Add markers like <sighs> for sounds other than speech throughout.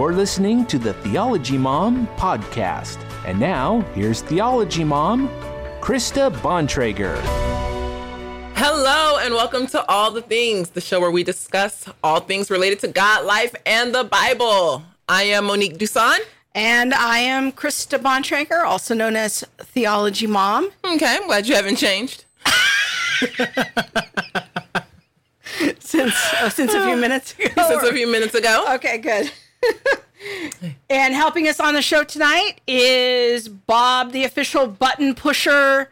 You're listening to the Theology Mom podcast. And now, here's Theology Mom, Krista Bontrager. Hello, and welcome to All the Things, the show where we discuss all things related to God, life, and the Bible. I am Monique Duson. And I am Krista Bontrager, also known as Theology Mom. Okay, I'm glad you haven't changed. <laughs> since uh, since a few <laughs> minutes ago. Since a few minutes ago. Okay, good. <laughs> and helping us on the show tonight is Bob, the official button pusher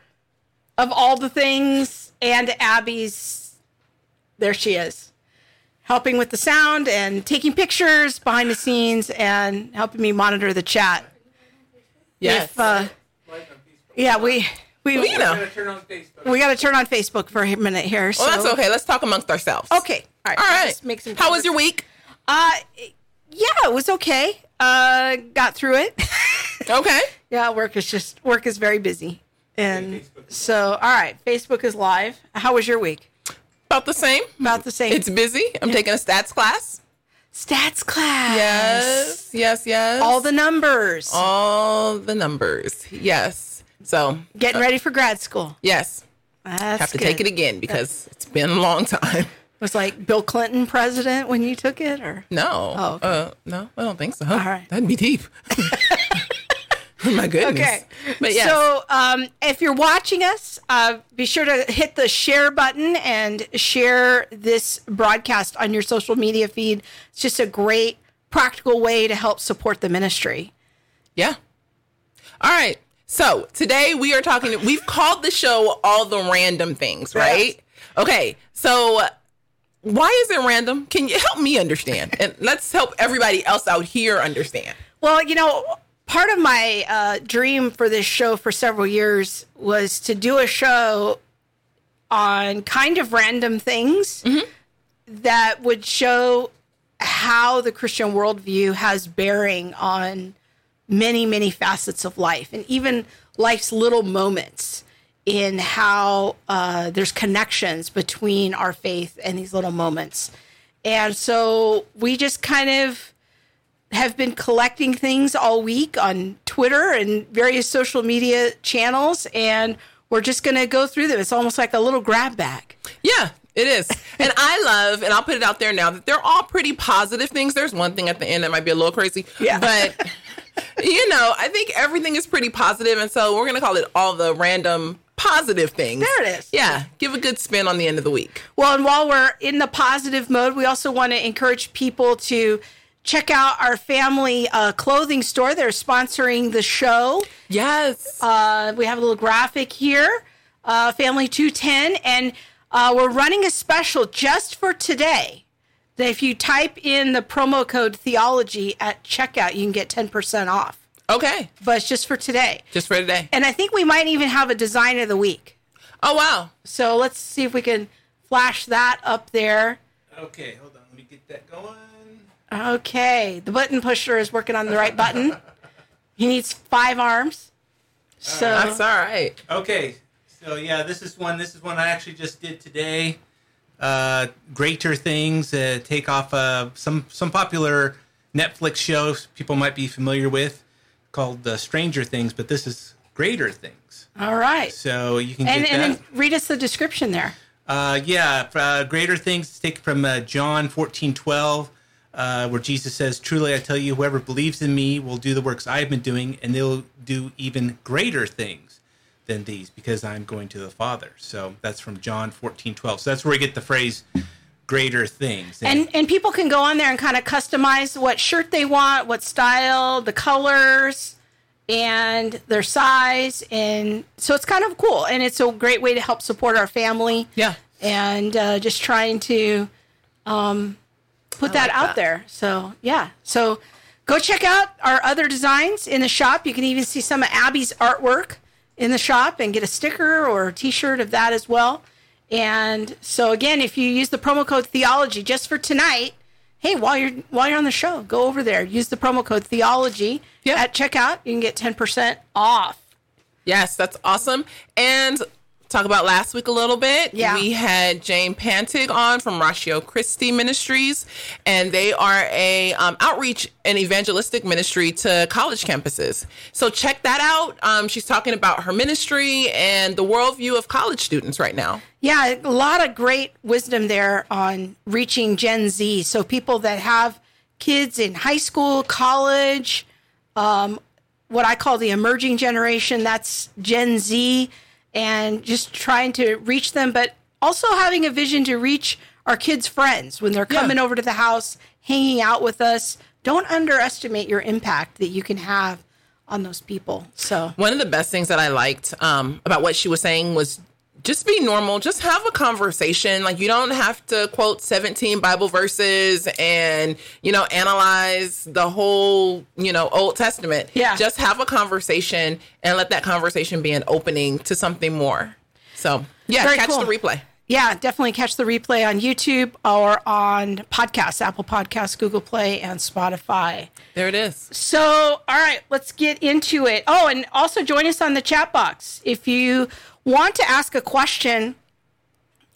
of all the things, and Abby's. There she is, helping with the sound and taking pictures behind the scenes and helping me monitor the chat. Yes. If, uh, yeah, we we Well, you know. we got to turn on Facebook for a minute here. So. Well, that's okay. Let's talk amongst ourselves. Okay. All right. All right. Make some How was your week? Uh, yeah, it was okay. Uh, got through it. <laughs> Okay. yeah, work is just work is very busy, and so all right. Facebook is live. How was your week? About the same. About the same. It's busy. I'm taking a stats class. stats class. Yes. Yes. Yes. All the numbers. all the numbers. Yes. So Getting ready for grad school. yes, That's have to good. take it again because it's been a long <laughs> time. Was like Bill Clinton president when you took it, or No. Oh, okay. uh, no, I don't think so. right. That'd be deep. <laughs> My goodness. Okay. But yes. So, um, if you're watching us, uh, be sure to hit the share button and share this broadcast on your social media feed. It's just a great practical way to help support the ministry. yeah. All right. So today we are talking, we've called the show All the Random Things, right? Okay. So why is it random? Can you help me understand? And let's help everybody else out here understand. Well, you know, part of my uh, dream for this show for several years was to do a show on kind of random things that would show how the Christian worldview has bearing on many, many facets of life and even life's little moments in how uh, there's connections between our faith and these little moments. And so we just kind of have been collecting things all week on Twitter and various social media channels, and we're just going to go through them. It's almost like a little grab bag. Yeah, it is. <laughs> and I love, and I'll put it out there now that they're all pretty positive things. There's one thing at the end that might be a little crazy. Yeah. But, <laughs> you know, I think everything is pretty positive, And so we're going to call it all the random positive things. There it is. Yeah. Give a good spin on the end of the week. Well, and while we're in the positive mode, we also want to encourage people to check out our family uh, clothing store. They're sponsoring the show. Yes. Uh, we have a little graphic here, uh, Family 210, and uh, we're running a special just for today. That if you type in the promo code theology at checkout, you can get 10% off. Okay. But it's just for today. Just for today. And I think we might even have a design of the week. Oh, wow. So let's see if we can flash that up there. Okay, hold on. Let me get that going. Okay, the button pusher is working on the right button. He needs five arms. So That's all right. Okay, so yeah, this is one. This is one I actually just did today. Uh, greater things. Uh, take off uh, some some popular Netflix shows people might be familiar with called uh, Stranger Things, but this is Greater Things. all right, So you can and and read us the description there. Uh, yeah, uh, greater things taken from uh, John fourteen twelve, uh, where Jesus says, "Truly I tell you, whoever believes in me will do the works I have been doing, and they'll do even greater things than these, because I'm going to the Father." So that's from John fourteen twelve. So that's where we get the phrase "greater things." And and people can go on there and kind of customize what shirt they want, what style, the colors, and their size, and so it's kind of cool. And it's a great way to help support our family. Yeah. and uh, just trying to um, put that like out that. there. So yeah, so go check out our other designs in the shop. You can even see some of Abby's artwork in the shop and get a sticker or a T-shirt of that as well. And so again, if you use the promo code Theology just for tonight, hey, while you're while you're on the show, go over there, use the promo code Theology Yeah. at checkout. You can get ten percent off. Yes, that's awesome. And talk about last week a little bit. Yeah. We had Jane Pantig on from Ratio Christi Ministries, and they are a um, outreach and evangelistic ministry to college campuses. So check that out. Um, she's talking about her ministry and the worldview of college students right now. Yeah, a lot of great wisdom there on reaching Gen Z. So people that have kids in high school, college, um, what I call the emerging generation, that's Gen Z, and just trying to reach them, but also having a vision to reach our kids' friends when they're coming over to the house, hanging out with us. Don't underestimate your impact that you can have on those people. So One of the best things that I liked um, about what she was saying was just be normal, just have a conversation. Like you don't have to quote 17 Bible verses and, you know, analyze the whole, you know, Old Testament. Yeah. Just have a conversation and let that conversation be an opening to something more. So, yeah, Very catch cool. the replay. Yeah, definitely catch the replay on YouTube or on podcasts, Apple Podcasts, Google Play, and Spotify. There it is. So, all right, let's get into it. Oh, and also join us on the chat box. If you want to ask a question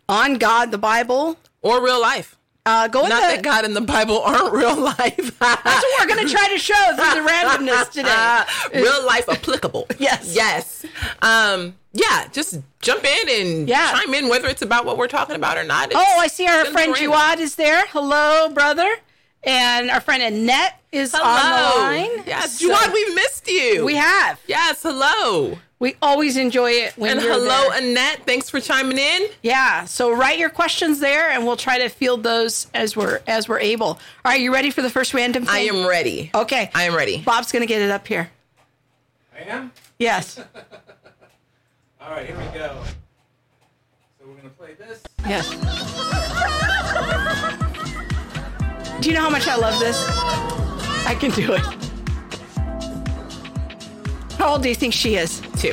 on God, the Bible, Or real life. uh, go Not the. that God and the Bible <laughs> aren't real life. That's what we're going to try to show through the randomness today. <laughs> real life applicable. <laughs> Yes. Yes. Um, yeah, just jump in and Yeah. chime in whether it's about what we're talking about or not. It's Oh, I see our friend random. Juad is there. Hello, brother. And our friend Annette is on the Hello. line. Yes, So- Juwan, we've missed you. we have. Yes, hello. We always enjoy it when And you're hello, there. Annette. Thanks for chiming in. Yeah. So write your questions there, and we'll try to field those as we're as we're able. All right, you ready for the first random thing? I am ready. Okay. I am ready. Bob's gonna get it up here. I am. Yes. <laughs> All right, here we go. So we're gonna play this. Yes. Do you know how much I love this? I can do it. How old do you think she is? Two.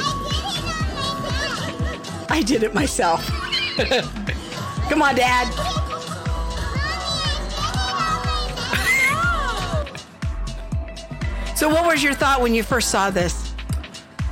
I did it myself. <laughs> Come on, Dad. So, what was your thought when you first saw this?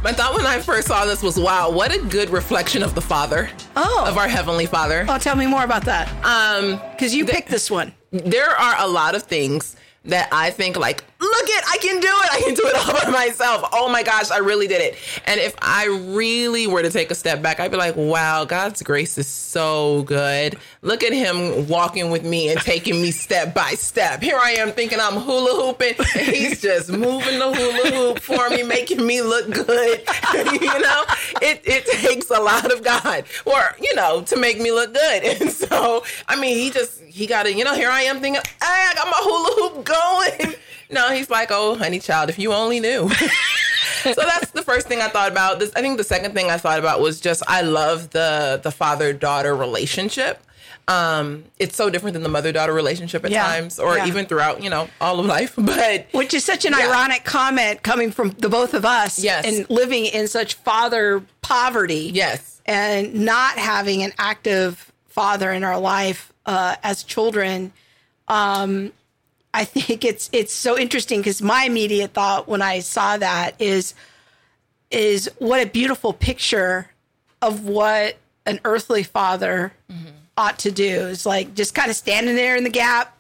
My thought when I first saw this was, wow, what a good reflection of the Father, Oh, of our Heavenly Father. oh, tell me more about that. Um, Because you picked this one. there are a lot of things that I think like, look it, I can do it. I can do it all by myself. Oh my gosh, I really did it. And if I really were to take a step back, I'd be like, wow, God's grace is so good. Look at him walking with me and taking me step by step. Here I am thinking I'm hula hooping he's just moving the hula hoop for me, making me look good. <laughs> you know, it, it takes a lot of God or, you know, to make me look good. <laughs> And so, I mean, he just, he got it you know, here I am thinking, hey, I got my hula hoop going. No, he's like, oh, honey child, if you only knew. <laughs> so that's the first thing I thought about. This, I think the second thing I thought about was just I love the the father daughter relationship. Um, it's so different than the mother daughter relationship at Yeah, times, or yeah. even throughout you know all of life. <laughs> But Which is such an Yeah. ironic comment coming from the both of us. Yes. And living in such father poverty. yes, and not having an active father in our life uh, as children, um, I think it's it's so interesting because my immediate thought when I saw that is is what a beautiful picture of what an earthly father mm-hmm. ought to do. is like just kind of standing there in the gap,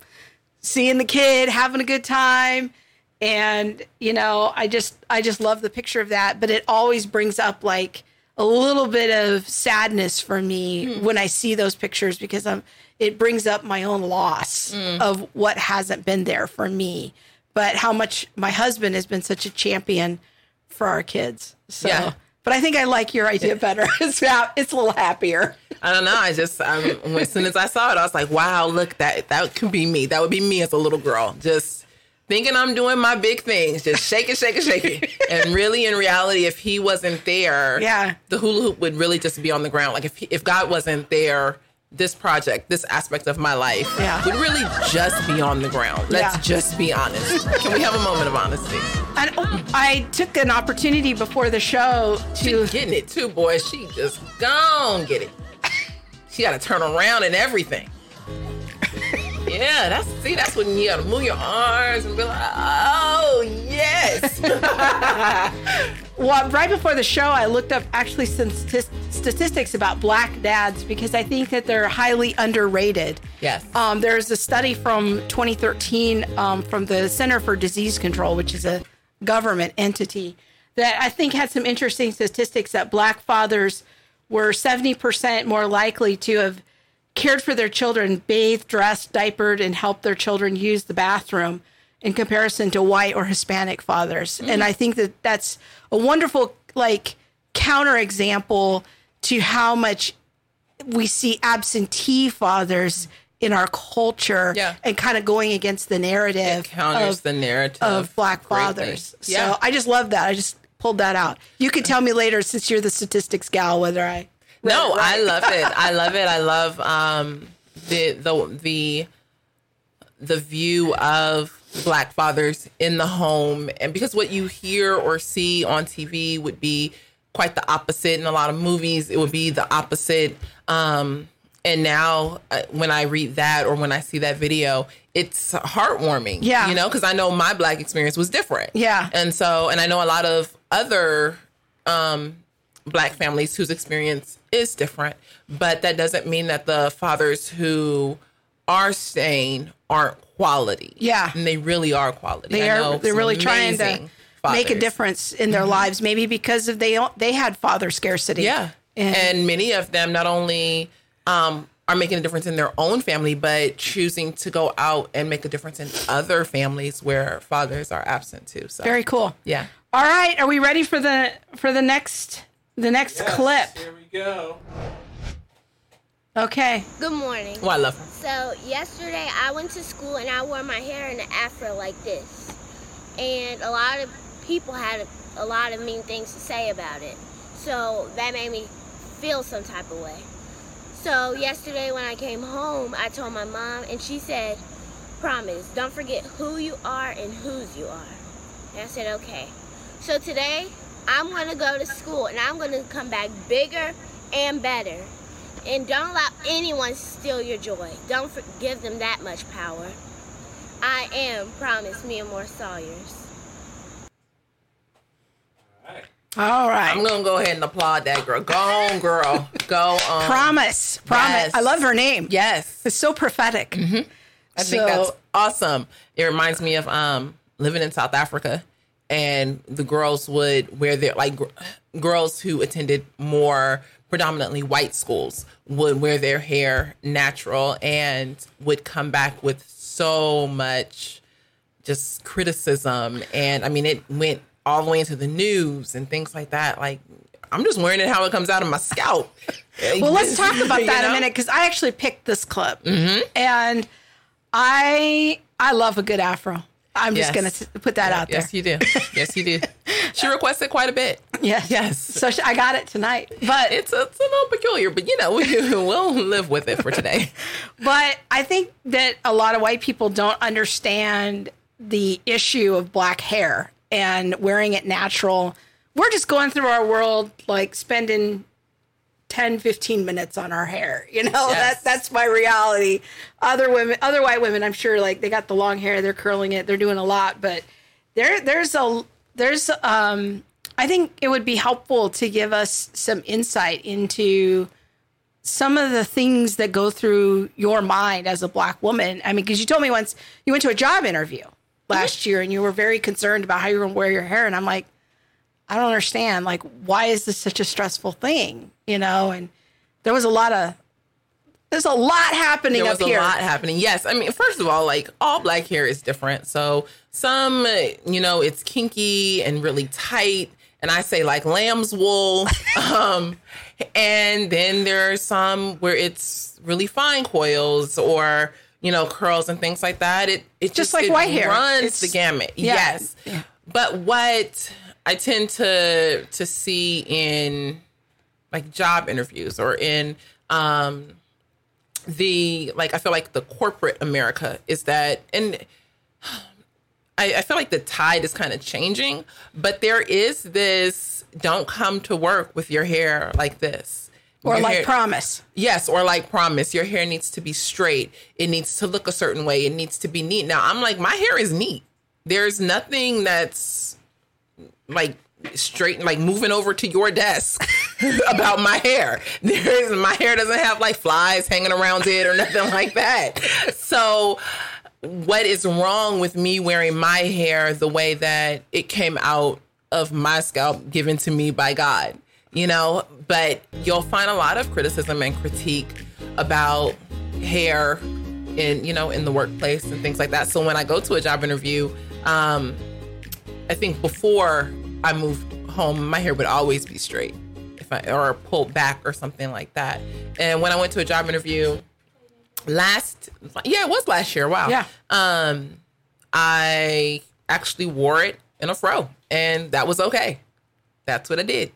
seeing the kid having a good time. And you know i just i just love the picture of that but it always brings up like a little bit of sadness for me hmm. when i see those pictures because i'm it brings up my own loss of what hasn't been there for me but how much my husband has been such a champion for our kids so Yeah. but i think i like your idea better <laughs> it's, it's a little happier I don't know. I just um, as soon as I saw it, I was like, wow, look that that could be me. That would be me as a little girl, just thinking I'm doing my big things, just shaking, shaking, shaking. <laughs> and really, in reality, if he wasn't there, Yeah. the hula hoop would really just be on the ground. Like if he, if God wasn't there, this project, this aspect of my life, Yeah. would really just be on the ground. Let's Yeah. just be honest. Can we have a moment of honesty? and oh, i took an opportunity before the show to She getting it too, boy. She just gone get it. She got to turn around and everything. yeah, that's see, that's when you got to move your arms and be like, oh yes. <laughs> Well, right before the show, I looked up actually some st- statistics about black dads because I think that they're highly underrated. Yes. Um, there's a study from 2013 um, from the Center for Disease Control, which is a government entity, that I think had some interesting statistics that black fathers were 70% more likely to have cared for their children, bathed, dressed, diapered, and helped their children use the bathroom in comparison to white or Hispanic fathers. And I think that that's a wonderful, like, counterexample to how much we see absentee fathers in our culture Yeah. and kind of going against the narrative It counters of, the narrative of black greatly. fathers. Yeah. So I just love that. I just pulled that out. You could tell me later, since you're the statistics gal, whether I. No, right. I love it. <laughs> I love it. I love um, the the the the view of black fathers in the home, and because what you hear or see on TV would be quite the opposite. In a lot of movies, it would be the opposite. Um, and now, uh, when I read that or when I see that video, it's heartwarming. Yeah. you know, because I know my black experience was different. Yeah. and so, and I know a lot of other um, black families whose experience is different, but that doesn't mean that the fathers who are staying aren't quality. Yeah. and they really are quality. They I are. They're really trying to amazing make a. Mm-hmm. difference in their lives. Maybe because of they they had father scarcity. Yeah, And, and many of them not only um, are making a difference in their own family, but choosing to go out and make a difference in other families where fathers are absent too. So very cool. yeah. All right, are we ready for the for the next the next clip? Here we go. Okay. Good morning. Well, I love her. So yesterday I went to school and I wore my hair in an afro like this, and a lot of people had a, lot of mean things to say about it. So that made me feel some type of way. So yesterday when I came home, I told my mom, and she said, "Promise, don't forget who you are and whose you are." And I said, "Okay." So today I'm gonna go to school and I'm gonna come back bigger and better. And don't allow anyone steal your joy. Don't give them that much power. I am, promise, Mia Moore Sawyers. All right. I'm gonna go ahead and applaud that girl. Go on, girl. Go on. Promise. Promise. Yes. I love her name. Yes. It's so prophetic. I think that's awesome. It reminds me of um living in South Africa, and the girls would wear their like gr- girls who attended more predominantly white schools would wear their hair natural and would come back with so much just criticism and I mean it went all the way into the news and things like that. Like I'm just wearing it how it comes out of my scalp. <laughs> Well, let's talk <laughs> about You that know? a minute because I actually picked this clip, mm-hmm. and I I love a good afro. I'm just gonna put that out there. Yes, you do. Yes, you do. <laughs> She requested quite a bit. Yes. Yes. So sh- I got it tonight, but It's a, it's a little peculiar, but you know, we'll live with it for today. but I think that a lot of white people don't understand the issue of black hair and wearing it natural. We're just going through our world like spending 10 15 minutes on our hair you know Yes. that that's my reality other women other white women i'm sure like they got the long hair they're curling it they're doing a lot but there there's a there's um i think it would be helpful to give us some insight into some of the things that go through your mind as a black woman i mean because you told me once you went to a job interview last year and you were very concerned about how you were going to wear your hair and i'm like I don't understand. Like, why is this such a stressful thing? You know, and there was a lot of there's a lot happening There up was a here. lot happening. Yes, I mean, first of all, like all black hair is different. So some, you know, it's kinky and really tight, and I say like lamb's wool. <laughs> um, and then there are some where it's really fine coils or you know curls and things like that. It it just, like it white hair. runs It's- the gamut. yeah. Yes, but what I tend to to see in like job interviews or in um the like I feel like the corporate America is that and I, I feel like the tide is kind of changing, but there is this don't come to work with your hair like this. Or Your like hair- promise. Yes, or like promise. Your hair needs to be straight. It needs to look a certain way. It needs to be neat. Now, I'm like, my hair is neat. There's nothing that's like straight, like moving over to your desk <laughs> about my hair. There is my hair doesn't have like flies hanging around it or nothing like that. So what is wrong with me wearing my hair the way that it came out of my scalp given to me by God? You know, but you'll find a lot of criticism and critique about hair in, you know, in the workplace and things like that. So when I go to a job interview, um, I think before I moved home, my hair would always be straight, if I or pulled back or something like that. And when I went to a job interview last, yeah, it was last year. Wow. Yeah. Um, I actually wore it in a fro, and that was okay. That's what I did.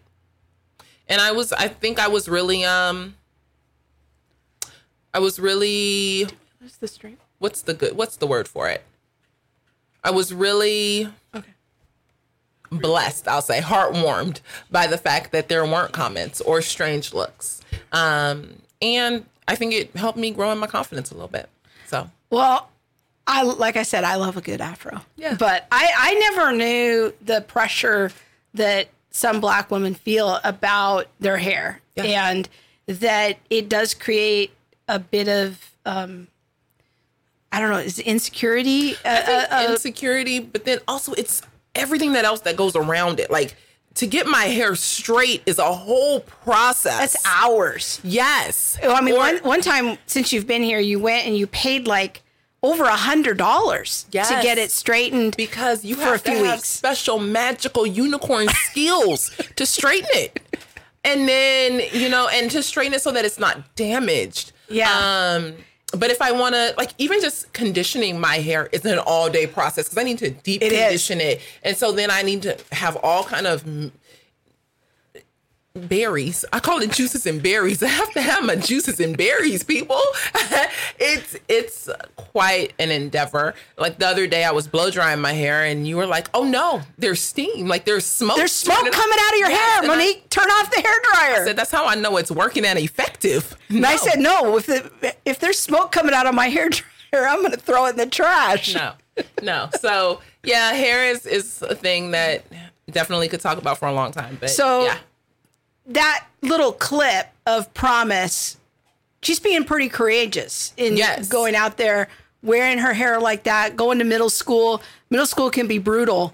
And I was, I think I was really, um, I was really What's the straight? what's the good what's the word for it i was really Okay. blessed i'll say heartwarmed by the fact that there weren't comments or strange looks um and i think it helped me grow in my confidence a little bit so Well, I like I said, I love a good afro. Yeah. But I I never knew the pressure that some black women feel about their hair, Yeah. and that it does create a bit of um, I don't know, is insecurity? Uh, uh, uh, insecurity but then also it's everything that else that goes around it like to get my hair straight is a whole process that's hours. yes Well, I mean, Or- one one time since you've been here, you went and you paid like over a hundred dollars to get it straightened because you have a few to have weeks. special magical unicorn <laughs> skills to straighten it and then you know and to straighten it so that it's not damaged Yeah. um but if i want to like even just conditioning my hair is an all day process because i need to deep It is. condition it and so then i need to have all kind of berries. I call it juices and berries. <laughs> I have to have my juices and berries, people. <laughs> it's it's quite an endeavor. Like the other day I was blow drying my hair and you were like, "Oh no, there's steam. Like there's smoke. There's smoke coming out of your Yes, hair, and I Monique. Turn off the hair dryer. I said, that's how I know it's working and effective. <laughs> and I said, no. If the, if there's smoke coming out of my hair dryer, I'm going to throw it in the trash. no, no. So yeah, hair is is a thing that definitely could talk about for a long time. But So- yeah, That little clip of promise, she's being pretty courageous in Yes. going out there, wearing her hair like that, going to middle school. Middle school can be brutal,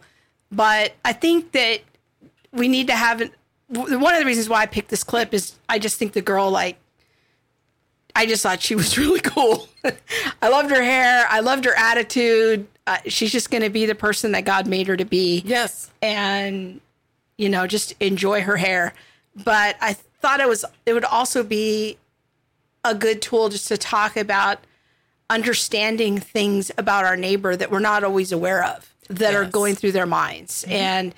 but I think that we need to have w- One of the reasons why I picked this clip is I just think the girl like I just thought she was <laughs> really cool. <laughs> I loved her hair. I loved her attitude. Uh, she's just going to be the person that God made her to be. yes, And, you know, just enjoy her hair. But I thought it was, it would also be a good tool just to talk about understanding things about our neighbor that we're not always aware of that are going through their minds and,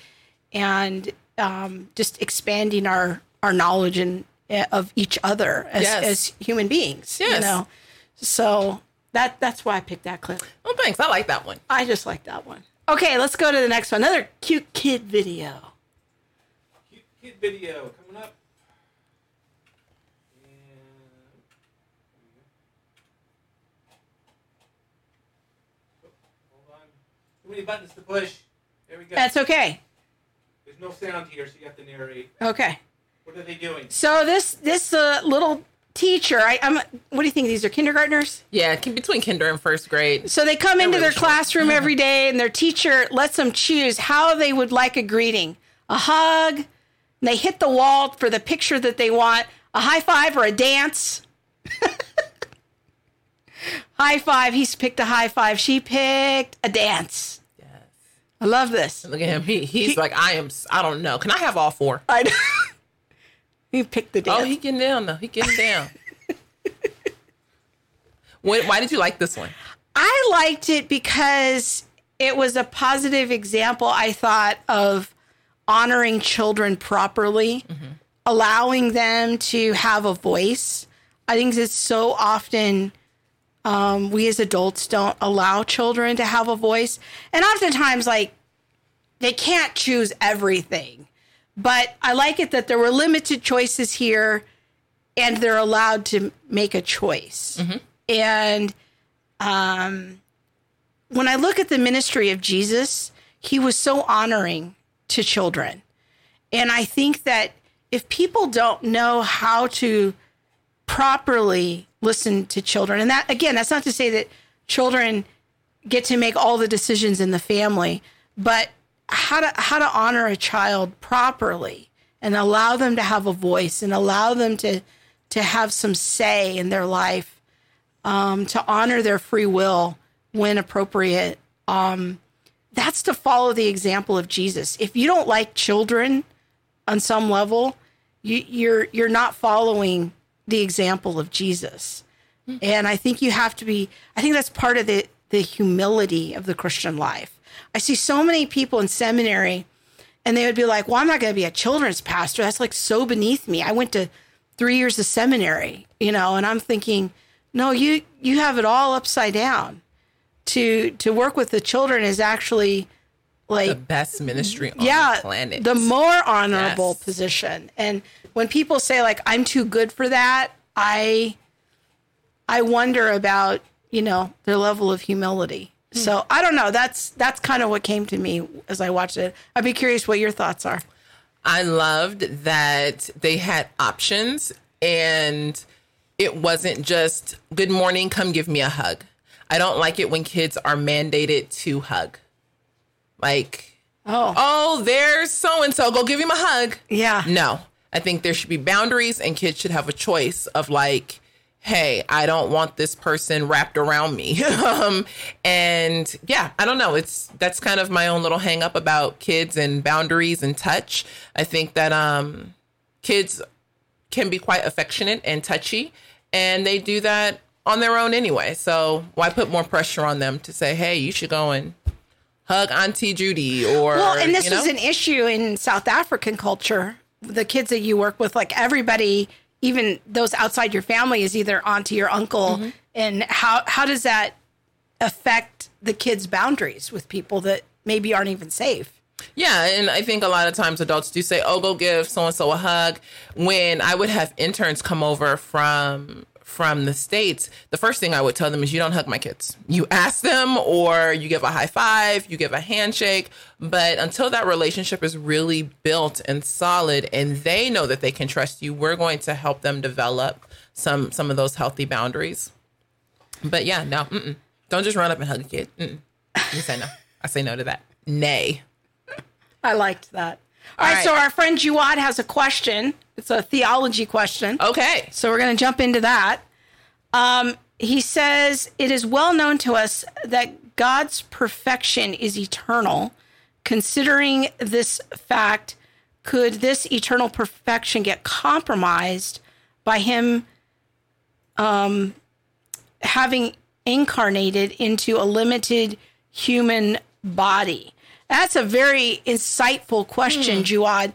and, um, just expanding our, our knowledge and uh, of each other as, Yes. as human beings, yes. you know? So that, that's why I picked that clip. Oh, thanks. I like that one. I just like that one. Okay, let's go to the next one. Another cute kid video. Cute kid video coming up. Oh, Hold on. Too many buttons to push. There we go. That's okay. There's no sound here, so you have to narrate. Okay. What are they doing? So this this uh, little teacher, I, I'm. What do you think? These are kindergartners. Yeah, between kinder and first grade. So they come into really their short. classroom every day, and their teacher lets them choose how they would like a greeting: a hug. They hit the wall for the picture that they want: a high five or a dance. <laughs> high five. He's picked a high five. She picked a dance. Yes. I love this. Look at him. He he's like, I am. I don't know. Can I have all four? I know. <laughs> he picked the oh, dance. Oh, he getting down though. He getting down. <laughs> Why, why did you like this one? I liked it because it was a positive example, I thought, of honoring children properly, allowing them to have a voice. I think it's so often um, we as adults don't allow children to have a voice. And oftentimes, like, they can't choose everything. But I like it that there were limited choices here and they're allowed to make a choice. And um, when I look at the ministry of Jesus, he was so honoring to children. And I think that if people don't know how to properly listen to children, and that again, that's not to say that children get to make all the decisions in the family, but how to how to honor a child properly and allow them to have a voice and allow them to to have some say in their life, um, to honor their free will when appropriate. Um, that's to follow the example of Jesus. If you don't like children on some level, you, you're you're not following the example of Jesus. And I think you have to be. I think that's part of the the humility of the Christian life. I see so many people in seminary, and they would be like, "Well, I'm not going to be a children's pastor. That's like so beneath me. I went to three years of seminary, you know." And I'm thinking, no, you you have it all upside down. To to work with the children is actually like The best ministry on yeah, the planet. the more honorable Yes. position. And when people say like I'm too good for that, I I wonder about, you know, their level of humility. Hmm. So I don't know. That's that's kind of what came to me as I watched it. I'd be curious what your thoughts are. I loved that they had options and it wasn't just good morning, come give me a hug. I don't like it when kids are mandated to hug. Like, Oh, oh, there's so and so, go give him a hug. yeah. No, I think there should be boundaries and kids should have a choice of like, hey, I don't want this person wrapped around me. <laughs> um, and yeah, I don't know. It's that's kind of my own little hang up about kids and boundaries and touch. I think that um, kids can be quite affectionate and touchy, and they do that on their own anyway. So why put more pressure on them to say, hey, you should go and hug Auntie Judy or Well, and this you know? was an issue in South African culture. The kids that you work with, like everybody, even those outside your family, is either auntie or uncle. Mm-hmm. And how how does that affect the kids' boundaries with people that maybe aren't even safe? Yeah, and I think a lot of times adults do say, "Oh, go give so and so a hug." When I would have interns come over from from the states, the first thing I would tell them is, "You don't hug my kids. You ask them, or you give a high five, you give a handshake." But until that relationship is really built and solid, and they know that they can trust you, we're going to help them develop some some of those healthy boundaries. But yeah, no, mm-mm. don't just run up and hug a kid. Mm-mm. You say no. I say no to that. Nay. I liked that. All All right, so our friend Juad has a question. It's a theology question. Okay. So we're going to jump into that. Um, he says, It is well known to us that God's perfection is eternal. Considering this fact, could this eternal perfection get compromised by him um, having incarnated into a limited human body? That's a very insightful question, Juad.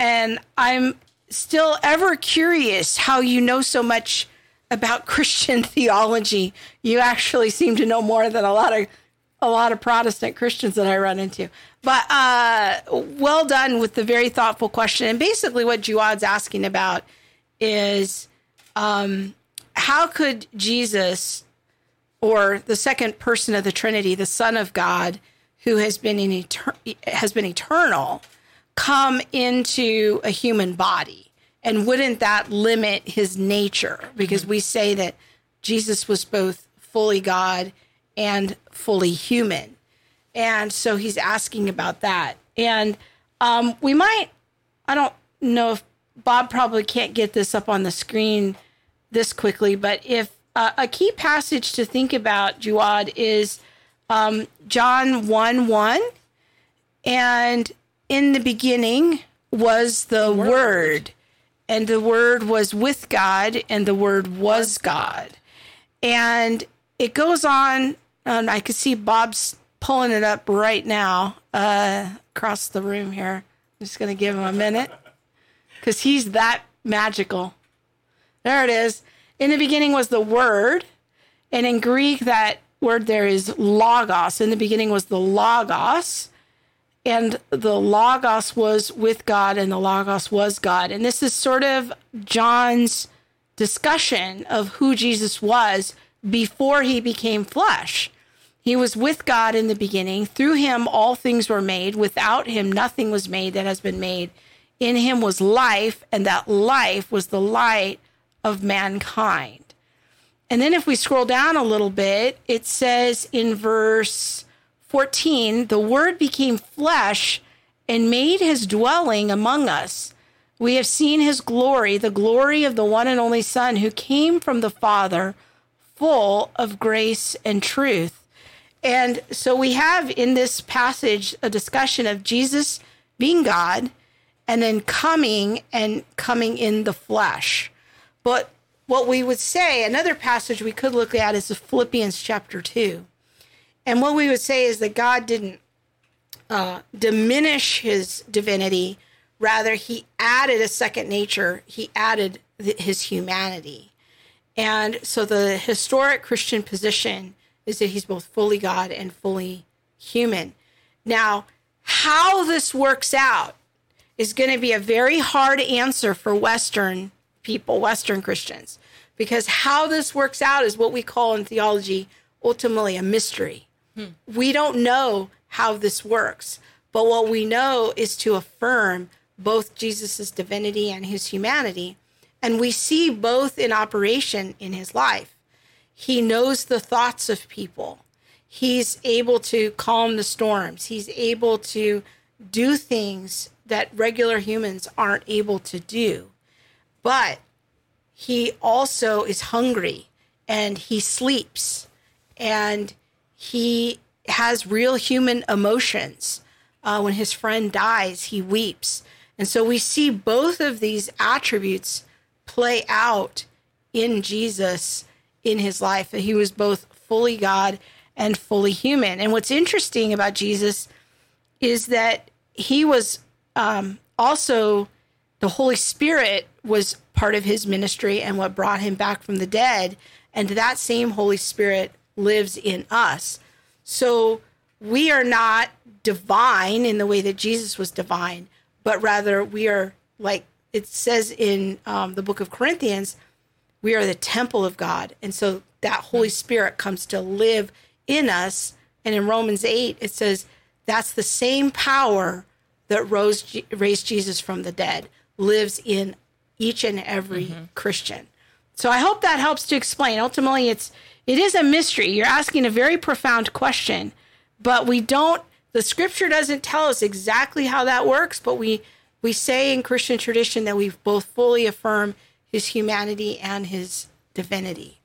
And I'm still ever curious how you know so much about <laughs> Christian theology. You actually seem to know more than a lot of a lot of Protestant Christians that I run into. But uh, well done with the very thoughtful question. And basically, what Juad's asking about is um, how could Jesus or the second person of the Trinity, the Son of God, who has been in eter- has been eternal, come into a human body? And wouldn't that limit his nature? Because we say that Jesus was both fully God and fully human. And so he's asking about that. And um, we might, I don't know if Bob probably can't get this up on the screen this quickly, but if uh, a key passage to think about, Juad, is um, John 1 1. And in the beginning was the Word, and the Word was with God, and the Word was God. And it goes on, and I can see Bob's pulling it up right now uh, across the room here. I'm just going to give him a minute because he's that magical. There it is. In the beginning was the Word, and in Greek, that word there is logos. In the beginning was the logos, and the logos was with God, and the logos was God. And this is sort of John's discussion of who Jesus was before he became flesh. He was with God in the beginning. Through him, all things were made. Without him, nothing was made that has been made. in him was life, and that life was the light of mankind. And then if we scroll down a little bit, it says in verse 14, the word became flesh and made his dwelling among us. We have seen his glory, the glory of the one and only Son who came from the Father, full of grace and truth. And so we have in this passage a discussion of Jesus being God and then coming and coming in the flesh. But what we would say, another passage we could look at is Philippians chapter 2. And what we would say is that God didn't uh, diminish his divinity, rather, he added a second nature, he added his humanity. And so the historic Christian position is that he's both fully God and fully human. Now, how this works out is going to be a very hard answer for Western people, Western Christians, because how this works out is what we call in theology ultimately a mystery. Hmm. We don't know how this works, but what we know is to affirm both Jesus' divinity and his humanity. And we see both in operation in his life. He knows the thoughts of people. He's able to calm the storms. He's able to do things that regular humans aren't able to do. But he also is hungry and he sleeps and he has real human emotions. Uh, when his friend dies, he weeps. And so we see both of these attributes play out in Jesus in his life, that he was both fully God and fully human. And what's interesting about Jesus is that he was um, also the Holy Spirit was part of his ministry and what brought him back from the dead. And that same Holy Spirit lives in us. So we are not divine in the way that Jesus was divine, but rather we are like it says in um, the book of Corinthians, we are the temple of God. And so that Holy Spirit comes to live in us. And in Romans 8, it says that's the same power that rose, raised Jesus from the dead lives in each and every mm-hmm. Christian. So I hope that helps to explain. Ultimately, it's it is a mystery. You're asking a very profound question, but we don't. The Scripture doesn't tell us exactly how that works, but we we say in Christian tradition that we both fully affirm His humanity and His divinity.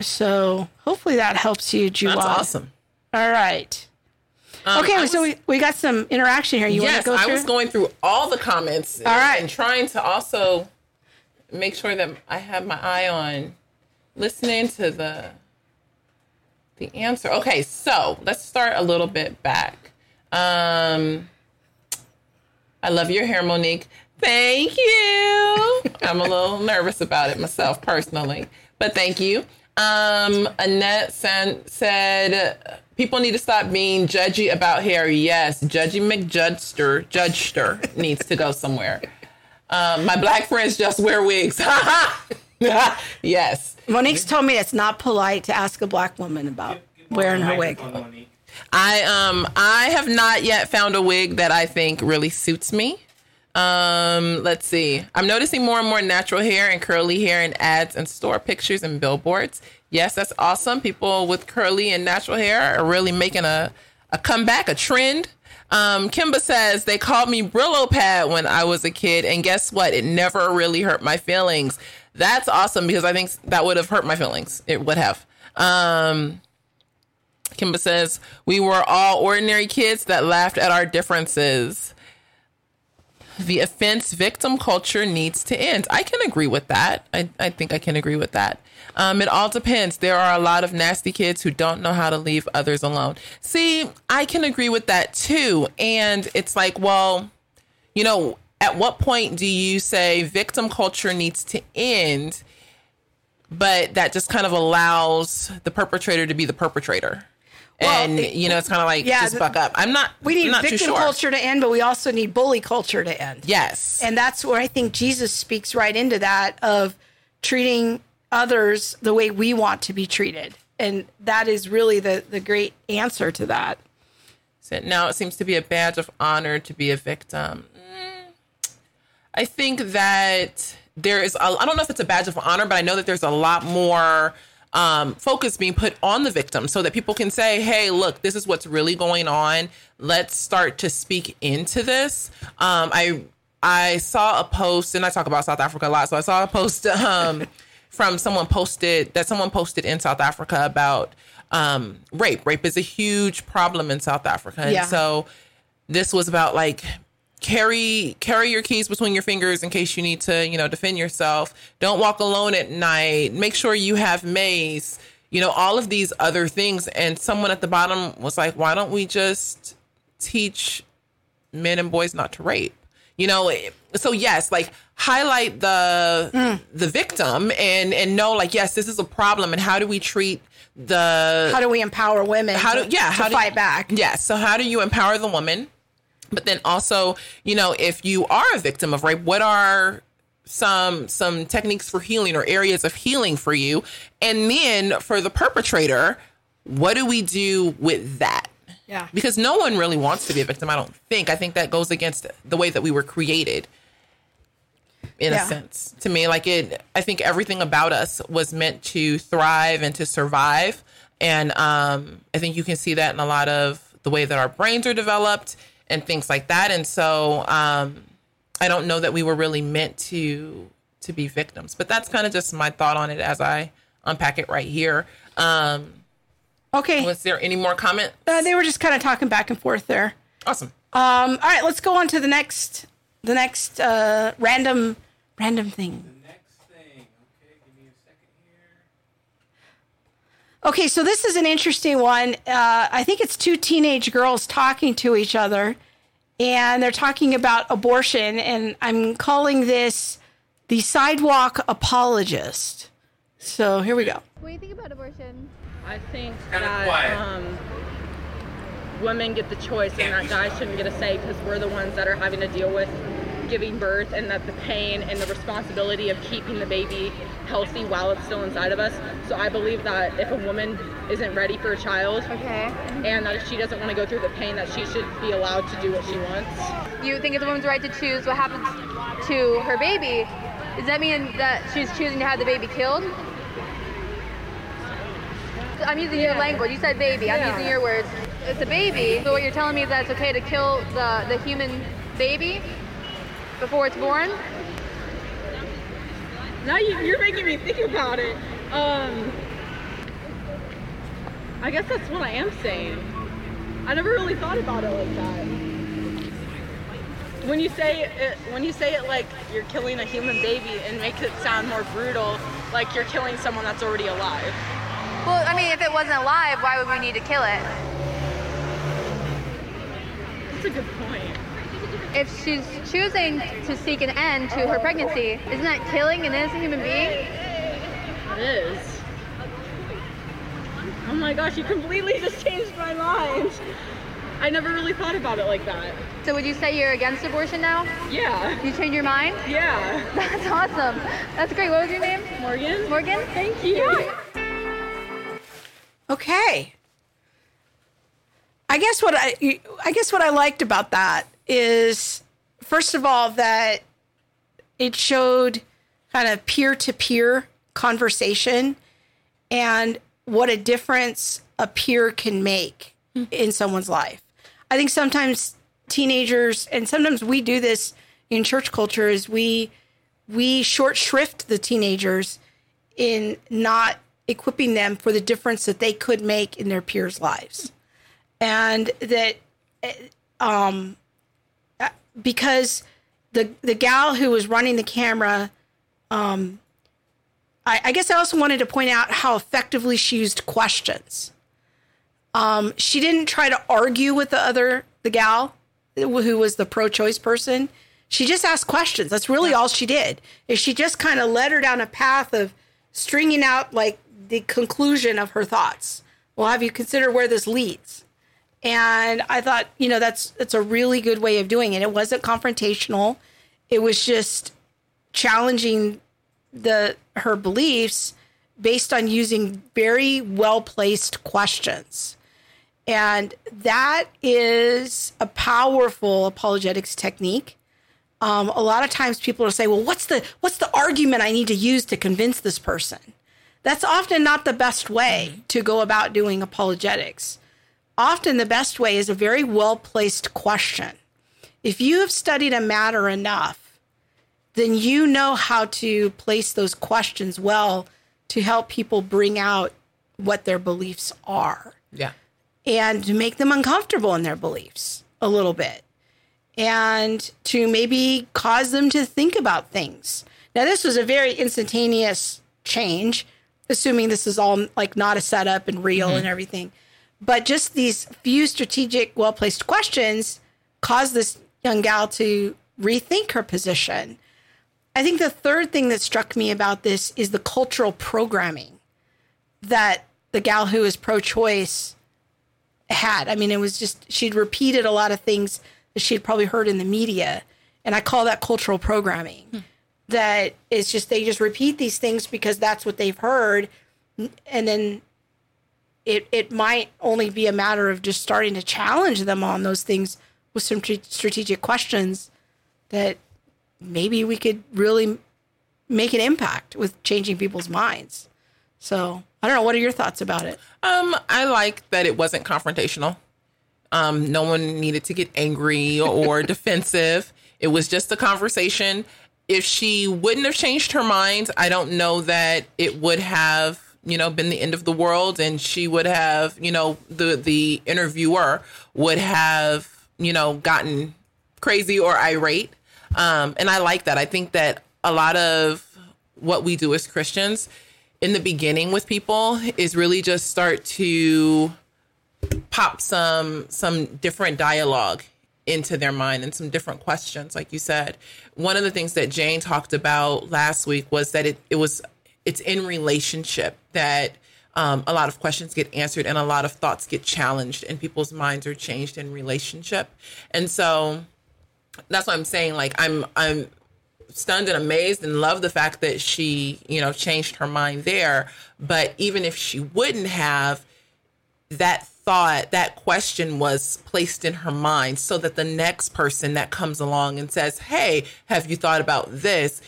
So hopefully that helps you, Juwan. That's awesome. All right. Um, okay, was, so we, we got some interaction here. You yes, want to go through? I was going through all the comments. All right. And trying to also make sure that I have my eye on listening to the the answer. Okay, so let's start a little bit back. Um I love your hair, Monique. Thank you. I'm a little <laughs> nervous about it myself personally, but thank you. Um, Annette san- said people need to stop being judgy about hair. Yes, Judgy McJudster, Judgester needs to go somewhere. Um, my black friends just wear wigs. <laughs> <laughs> yes. Monique's told me it's not polite to ask a black woman about wearing her wig. I um I have not yet found a wig that I think really suits me. Um, let's see. I'm noticing more and more natural hair and curly hair in ads and store pictures and billboards. Yes, that's awesome. People with curly and natural hair are really making a, a comeback, a trend. Um, Kimba says they called me Brillo pad when I was a kid, and guess what? It never really hurt my feelings. That's awesome because I think that would have hurt my feelings. It would have. Um, Kimba says we were all ordinary kids that laughed at our differences. The offense victim culture needs to end. I can agree with that. I, I think I can agree with that. Um, it all depends. There are a lot of nasty kids who don't know how to leave others alone. See, I can agree with that too. And it's like, well, you know, at what point do you say victim culture needs to end, but that just kind of allows the perpetrator to be the perpetrator? Well, and it, you know, it's kind of like yeah, just buck up. I'm not. We need not victim sure. culture to end, but we also need bully culture to end. Yes, and that's where I think Jesus speaks right into that of treating others the way we want to be treated, and that is really the the great answer to that. So now it seems to be a badge of honor to be a victim. I think that there is, a, I don't know if it's a badge of honor, but I know that there's a lot more um, focus being put on the victim so that people can say, hey, look, this is what's really going on. Let's start to speak into this. Um, I, I saw a post, and I talk about South Africa a lot. So I saw a post um, <laughs> from someone posted that someone posted in South Africa about um, rape. Rape is a huge problem in South Africa. And Yeah. so this was about like carry carry your keys between your fingers in case you need to you know defend yourself don't walk alone at night make sure you have mace you know all of these other things and someone at the bottom was like why don't we just teach men and boys not to rape you know so yes like highlight the mm. the victim and and know like yes this is a problem and how do we treat the How do we empower women? how do to, yeah to how do fight back? Yes. So how do you empower the woman? But then also, you know, if you are a victim of rape, what are some some techniques for healing or areas of healing for you? And then for the perpetrator, what do we do with that? Yeah. Because no one really wants to be a victim, I don't think. I think that goes against the way that we were created. In Yeah. a sense, to me, like it, I think everything about us was meant to thrive and to survive. And um, I think you can see that in a lot of the way that our brains are developed and things like that. And so um, I don't know that we were really meant to to be victims. But that's kind of just my thought on it as I unpack it right here. Um, Okay. was there any more comment? Uh, they were just kind of talking back and forth there. Awesome. Um, all right, let's go on to the next, the next uh, random, random thing. Thing. Okay, give me a second here. Okay, so this is an interesting one. Uh, I think it's two teenage girls talking to each other, and they're talking about abortion, and I'm calling this the sidewalk apologist. So here we go. What do you think about abortion? I think that um, women get the choice and that guys shouldn't get a say because we're the ones that are having to deal with giving birth and that the pain and the responsibility of keeping the baby healthy while it's still inside of us. So I believe that if a woman isn't ready for a child Okay. and that if she doesn't want to go through the pain that she should be allowed to do what she wants. You think it's a woman's right to choose what happens to her baby? Does that mean that she's choosing to have the baby killed? I'm using your language. You said baby. I'm using your words. It's a baby. So what you're telling me is that it's okay to kill the, the human baby before it's born? Now you, you're making me think about it. Um, I guess that's what I am saying. I never really thought about it like that. When you say it, when you say it like you're killing a human baby, it makes it sound more brutal, like you're killing someone that's already alive. Well, I mean, if it wasn't alive, why would we need to kill it? That's a good point. If she's choosing to seek an end to her pregnancy, isn't that killing an innocent human being? It is. Oh my gosh, you completely <laughs> just changed my mind. I never really thought about it like that. So would you say you're against abortion now? Yeah. You changed your mind? Yeah. <laughs> That's awesome. That's great. What was your name? Morgan? Morgan? Thank you. Okay. I guess what I I guess what I liked about that is first of all that it showed kind of peer to peer conversation and what a difference a peer can make in someone's life. I think sometimes teenagers and sometimes we do this in church culture is we we short shrift the teenagers in not equipping them for the difference that they could make in their peers' lives. And that um uh, because the the gal who was running the camera um I, I guess I also wanted to point out how effectively she used questions. Um, she didn't try to argue with the other the gal who was the pro-choice person. She just asked questions. That's really all she did. Is she just kind of led her down a path of stringing out like the conclusion of her thoughts. Well, have you considered where this leads? And I thought, you know, that's that's a really good way of doing it. It wasn't confrontational. It was just challenging the her beliefs based on using very well placed questions. And that is a powerful apologetics technique. um, a lot of times people will say, "Well, what's the what's the argument I need to use to convince this person?" That's often not the best way to go about doing apologetics. Often the best way is a very well placed question. If you have studied a matter enough, then you know how to place those questions well to help people bring out what their beliefs are Yeah. and to make them uncomfortable in their beliefs a little bit and to maybe cause them to think about things. Now, this was a very instantaneous change, assuming this is all like not a setup and real and mm-hmm. everything. But just these few strategic, well placed questions caused this young gal to rethink her position. I think the third thing that struck me about this is the cultural programming that the gal who is pro choice had. I mean, it was just, she'd repeated a lot of things that she'd probably heard in the media. And I call that cultural programming. Hmm. That it's just, they just repeat these things because that's what they've heard. And then it, it might only be a matter of just starting to challenge them on those things with some tr- strategic questions that maybe we could really make an impact with changing people's minds. So I don't know. What are your thoughts about it? Um, I like that it wasn't confrontational. Um, no one needed to get angry or <laughs> defensive. It was just a conversation. If she wouldn't have changed her mind, I don't know that it would have, you know, been the end of the world and she would have, you know, the the interviewer would have, you know, gotten crazy or irate. Um, and I like that. I think that a lot of what we do as Christians in the beginning with people is really just start to pop some some different dialogue into their mind and some different questions like you said one of the things that jane talked about last week was that it, it was it's in relationship that um, a lot of questions get answered and a lot of thoughts get challenged and people's minds are changed in relationship and so that's what i'm saying like i'm i'm stunned and amazed and love the fact that she, you know, changed her mind there. But even if she wouldn't have, that thought, that question was placed in her mind so that the next person that comes along and says, Hey, have you thought about this?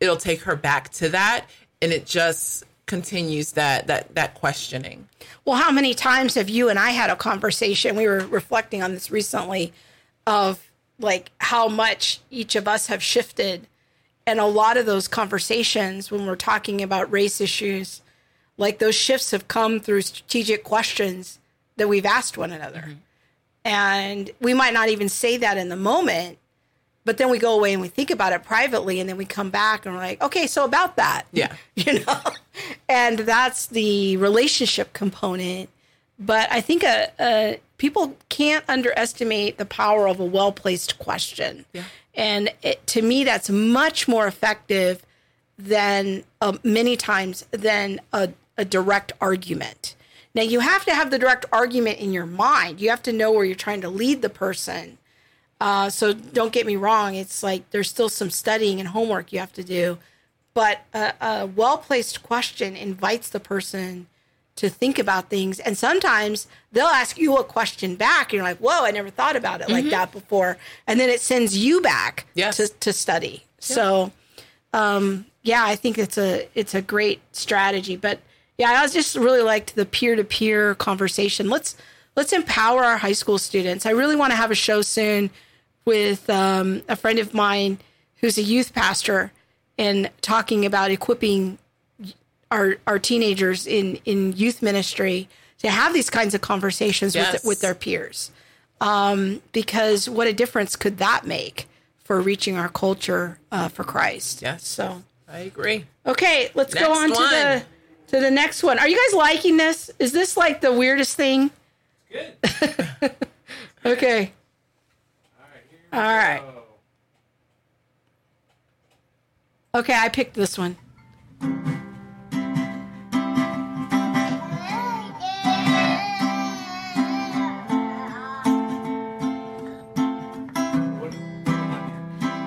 It'll take her back to that. And it just continues that that that questioning. Well, how many times have you and I had a conversation? We were reflecting on this recently of like how much each of us have shifted. And a lot of those conversations when we're talking about race issues, like those shifts have come through strategic questions that we've asked one another. Mm-hmm. And we might not even say that in the moment, but then we go away and we think about it privately and then we come back and we're like, okay, so about that. Yeah. <laughs> You know? and that's the relationship component. But I think a, a people can't underestimate the power of a well placed question. Yeah. And it, to me, that's much more effective than uh, many times than a, a direct argument. Now, you have to have the direct argument in your mind. You have to know where you're trying to lead the person. Uh, so don't get me wrong. It's like there's still some studying and homework you have to do. But a, a well placed question invites the person to think about things. And sometimes they'll ask you a question back. And you're like, whoa, I never thought about it like that before. And then it sends you back to, to study. So, um, yeah, I think it's a it's a great strategy. But yeah, I was just really liked the peer to peer conversation. Let's let's empower our high school students. I really want to have a show soon with um, a friend of mine who's a youth pastor and talking about equipping our our teenagers in in youth ministry to have these kinds of conversations Yes. with with their peers. Um, because what a difference could that make for reaching our culture uh, for Christ? Yes. So I agree. okay, let's go Next on to the to the next one. Are you guys liking this? Is this like the weirdest thing? It's Good. <laughs> Okay. All right. Okay, I picked this one.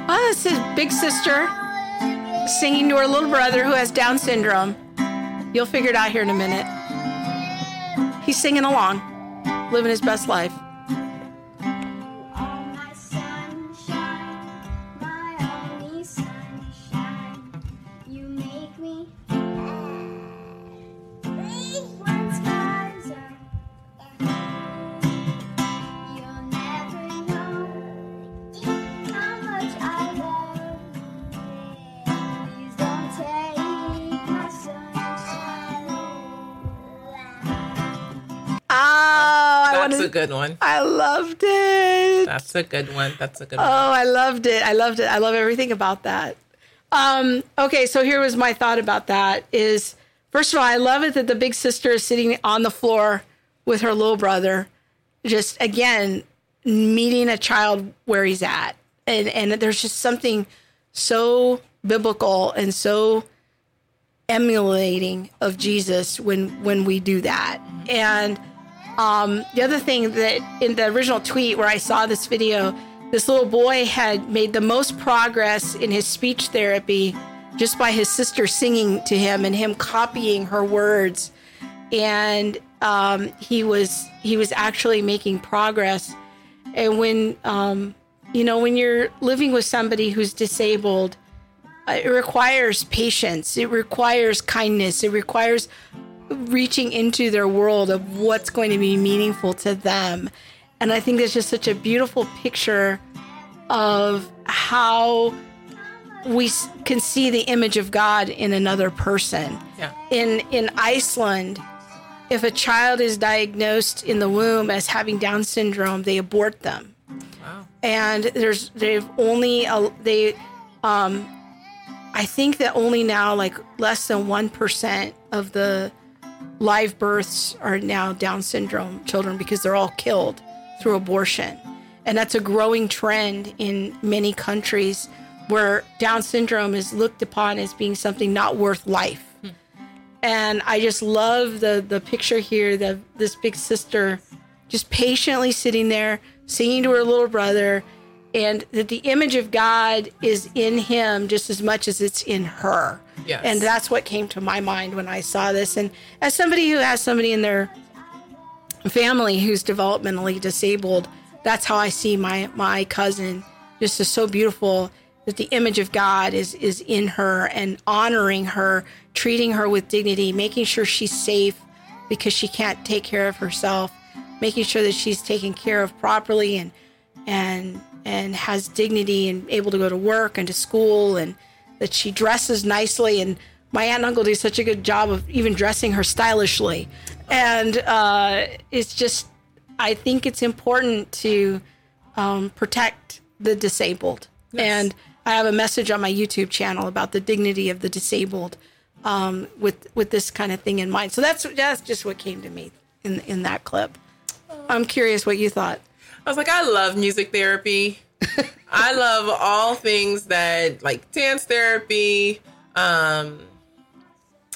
Oh, this is big sister singing to her little brother who has Down syndrome. You'll figure it out here in a minute. He's singing along, living his best life. A good one. I loved it. That's a good one. That's a good one. Oh, I loved it. I loved it. I love everything about that. Um, okay, so here was my thought about that is first of all, I love it that the big sister is sitting on the floor with her little brother, just again meeting a child where he's at. And and there's just something so biblical and so emulating of Jesus when when we do that. And um, the other thing that in the original tweet where I saw this video, this little boy had made the most progress in his speech therapy just by his sister singing to him and him copying her words. And um, he was he was actually making progress. And when um, you know when you're living with somebody who's disabled, uh, it requires patience. It requires kindness. It requires reaching into their world of what's going to be meaningful to them. And I think that's just such a beautiful picture of how we can see the image of God in another person. Yeah. In in Iceland, if a child is diagnosed in the womb as having Down syndrome, they abort them. Wow. And there's they've only uh, they um I think that only now like less than 1% of the live births are now Down syndrome children because they're all killed through abortion. And that's a growing trend in many countries where Down syndrome is looked upon as being something not worth life. And I just love the the picture here the this big sister just patiently sitting there singing to her little brother and that the image of God is in him just as much as it's in her. Yes. And that's what came to my mind when I saw this. And as somebody who has somebody in their family who's developmentally disabled, that's how I see my my cousin. Just is so beautiful that the image of God is is in her and honoring her, treating her with dignity, making sure she's safe because she can't take care of herself, making sure that she's taken care of properly and and and has dignity and able to go to work and to school and that she dresses nicely and my aunt and uncle do such a good job of even dressing her stylishly. And uh, it's just i think it's important to um, protect the disabled. And i have a message on my youtube channel about the dignity of the disabled um, with with this kind of thing in mind. So that's that's just what came to me in in that clip. I'm curious what you thought. I was like, I love music therapy. <laughs> I love all things that like dance therapy. Um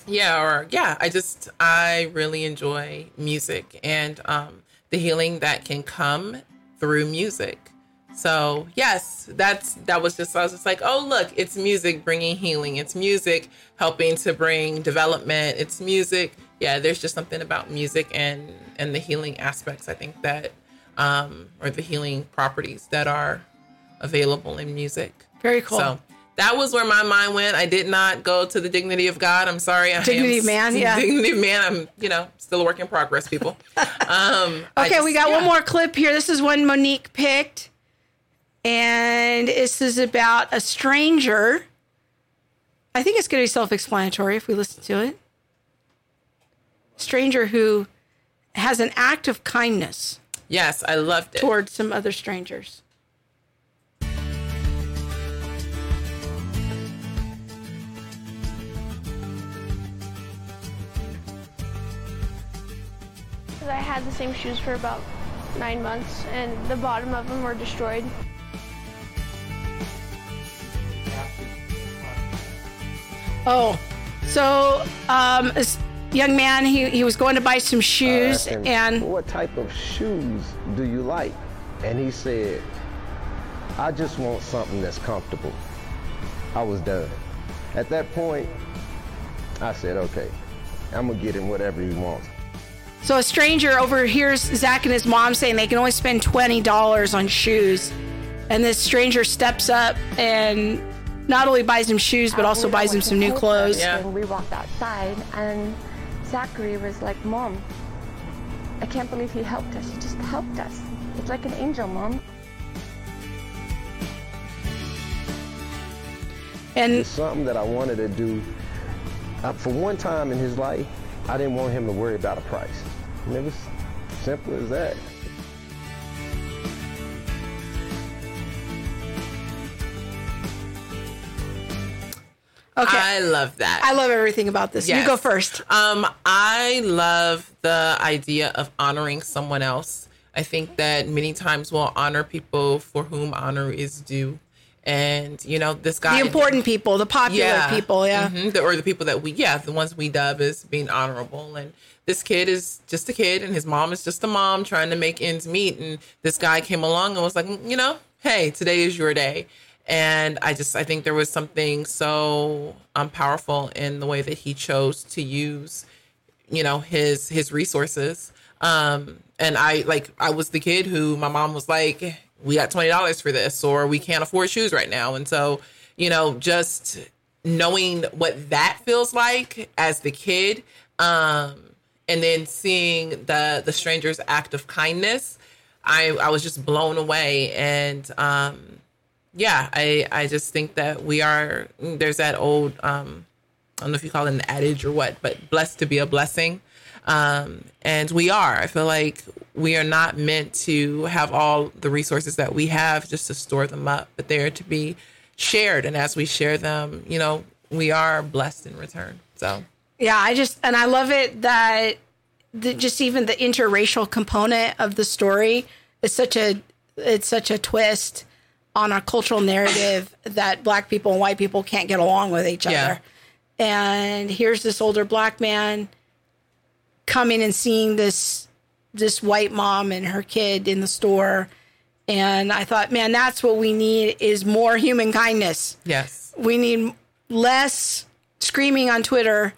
yeah, or yeah, I just I really enjoy music and um the healing that can come through music. So, yes, that's that was just I was just like, "Oh, look, it's music bringing healing. It's music helping to bring development. It's music. Yeah, there's just something about music and and the healing aspects I think that um, or the healing properties that are available in music. Very cool. So that was where my mind went. I did not go to the dignity of God. I'm sorry. I Dignity am man, yeah. Dignity man. I'm, you know, still a work in progress, people. <laughs> Um, Okay, just- we got yeah. one more clip here. This is one Monique picked. And this is about a stranger. I think it's going to be self explanatory if we listen to it. Stranger who has an act of kindness Yes, I loved it. towards some other strangers. I had the same shoes for about nine months, and the bottom of them were destroyed. Oh, so um, this young man, he, he was going to buy some shoes, asked him, and what type of shoes do you like? And he said, I just want something that's comfortable. I was done. At that point, I said, okay, I'm gonna get him whatever he wants. So a stranger overhears Zach and his mom saying they can only spend twenty dollars on shoes, and this stranger steps up and not only buys him shoes but also buys him some new clothes. Yeah. And we walked outside, and Zachary was like, Mom, I can't believe he helped us. He just helped us. It's like an angel, Mom. And It's something that I wanted to do. Uh, for one time in his life, I didn't want him to worry about a price. And it was simple as that. Okay. I love that. I love everything about this. Yes. You go first. Um, I love the idea of honoring someone else. I think that many times we'll honor people for whom honor is due. And you know this guy, the important people, the popular yeah. people, yeah, mm-hmm. the, or the people that we, yeah, the ones we dub as being honorable, and this kid is just a kid, and his mom is just a mom trying to make ends meet. And this guy came along and was like, "Mm, you know, hey, today is your day. And I just, I think there was something so um, powerful in the way that he chose to use, you know, his his resources. Um, and I like, I was the kid who my mom was like, we got twenty dollars for this, or we can't afford shoes right now. And so, you know, just knowing what that feels like as the kid, um, and then seeing the the stranger's act of kindness, I I was just blown away. And um, yeah, I I just think that we are. There's that old um, I don't know if you call it an adage or what, but blessed to be a blessing. Um, and we are. I feel like we are not meant to have all the resources that we have just to store them up, but they're to be shared. And as we share them, you know, we are blessed in return. So Yeah, I just and I love it that the, just even the interracial component of the story is such a it's such a twist on our cultural narrative <coughs> that black people and white people can't get along with each Yeah. other. And here's this older black man coming and seeing this this white mom and her kid in the store and I thought, man, that's what we need is more human kindness yes, we need less screaming on Twitter,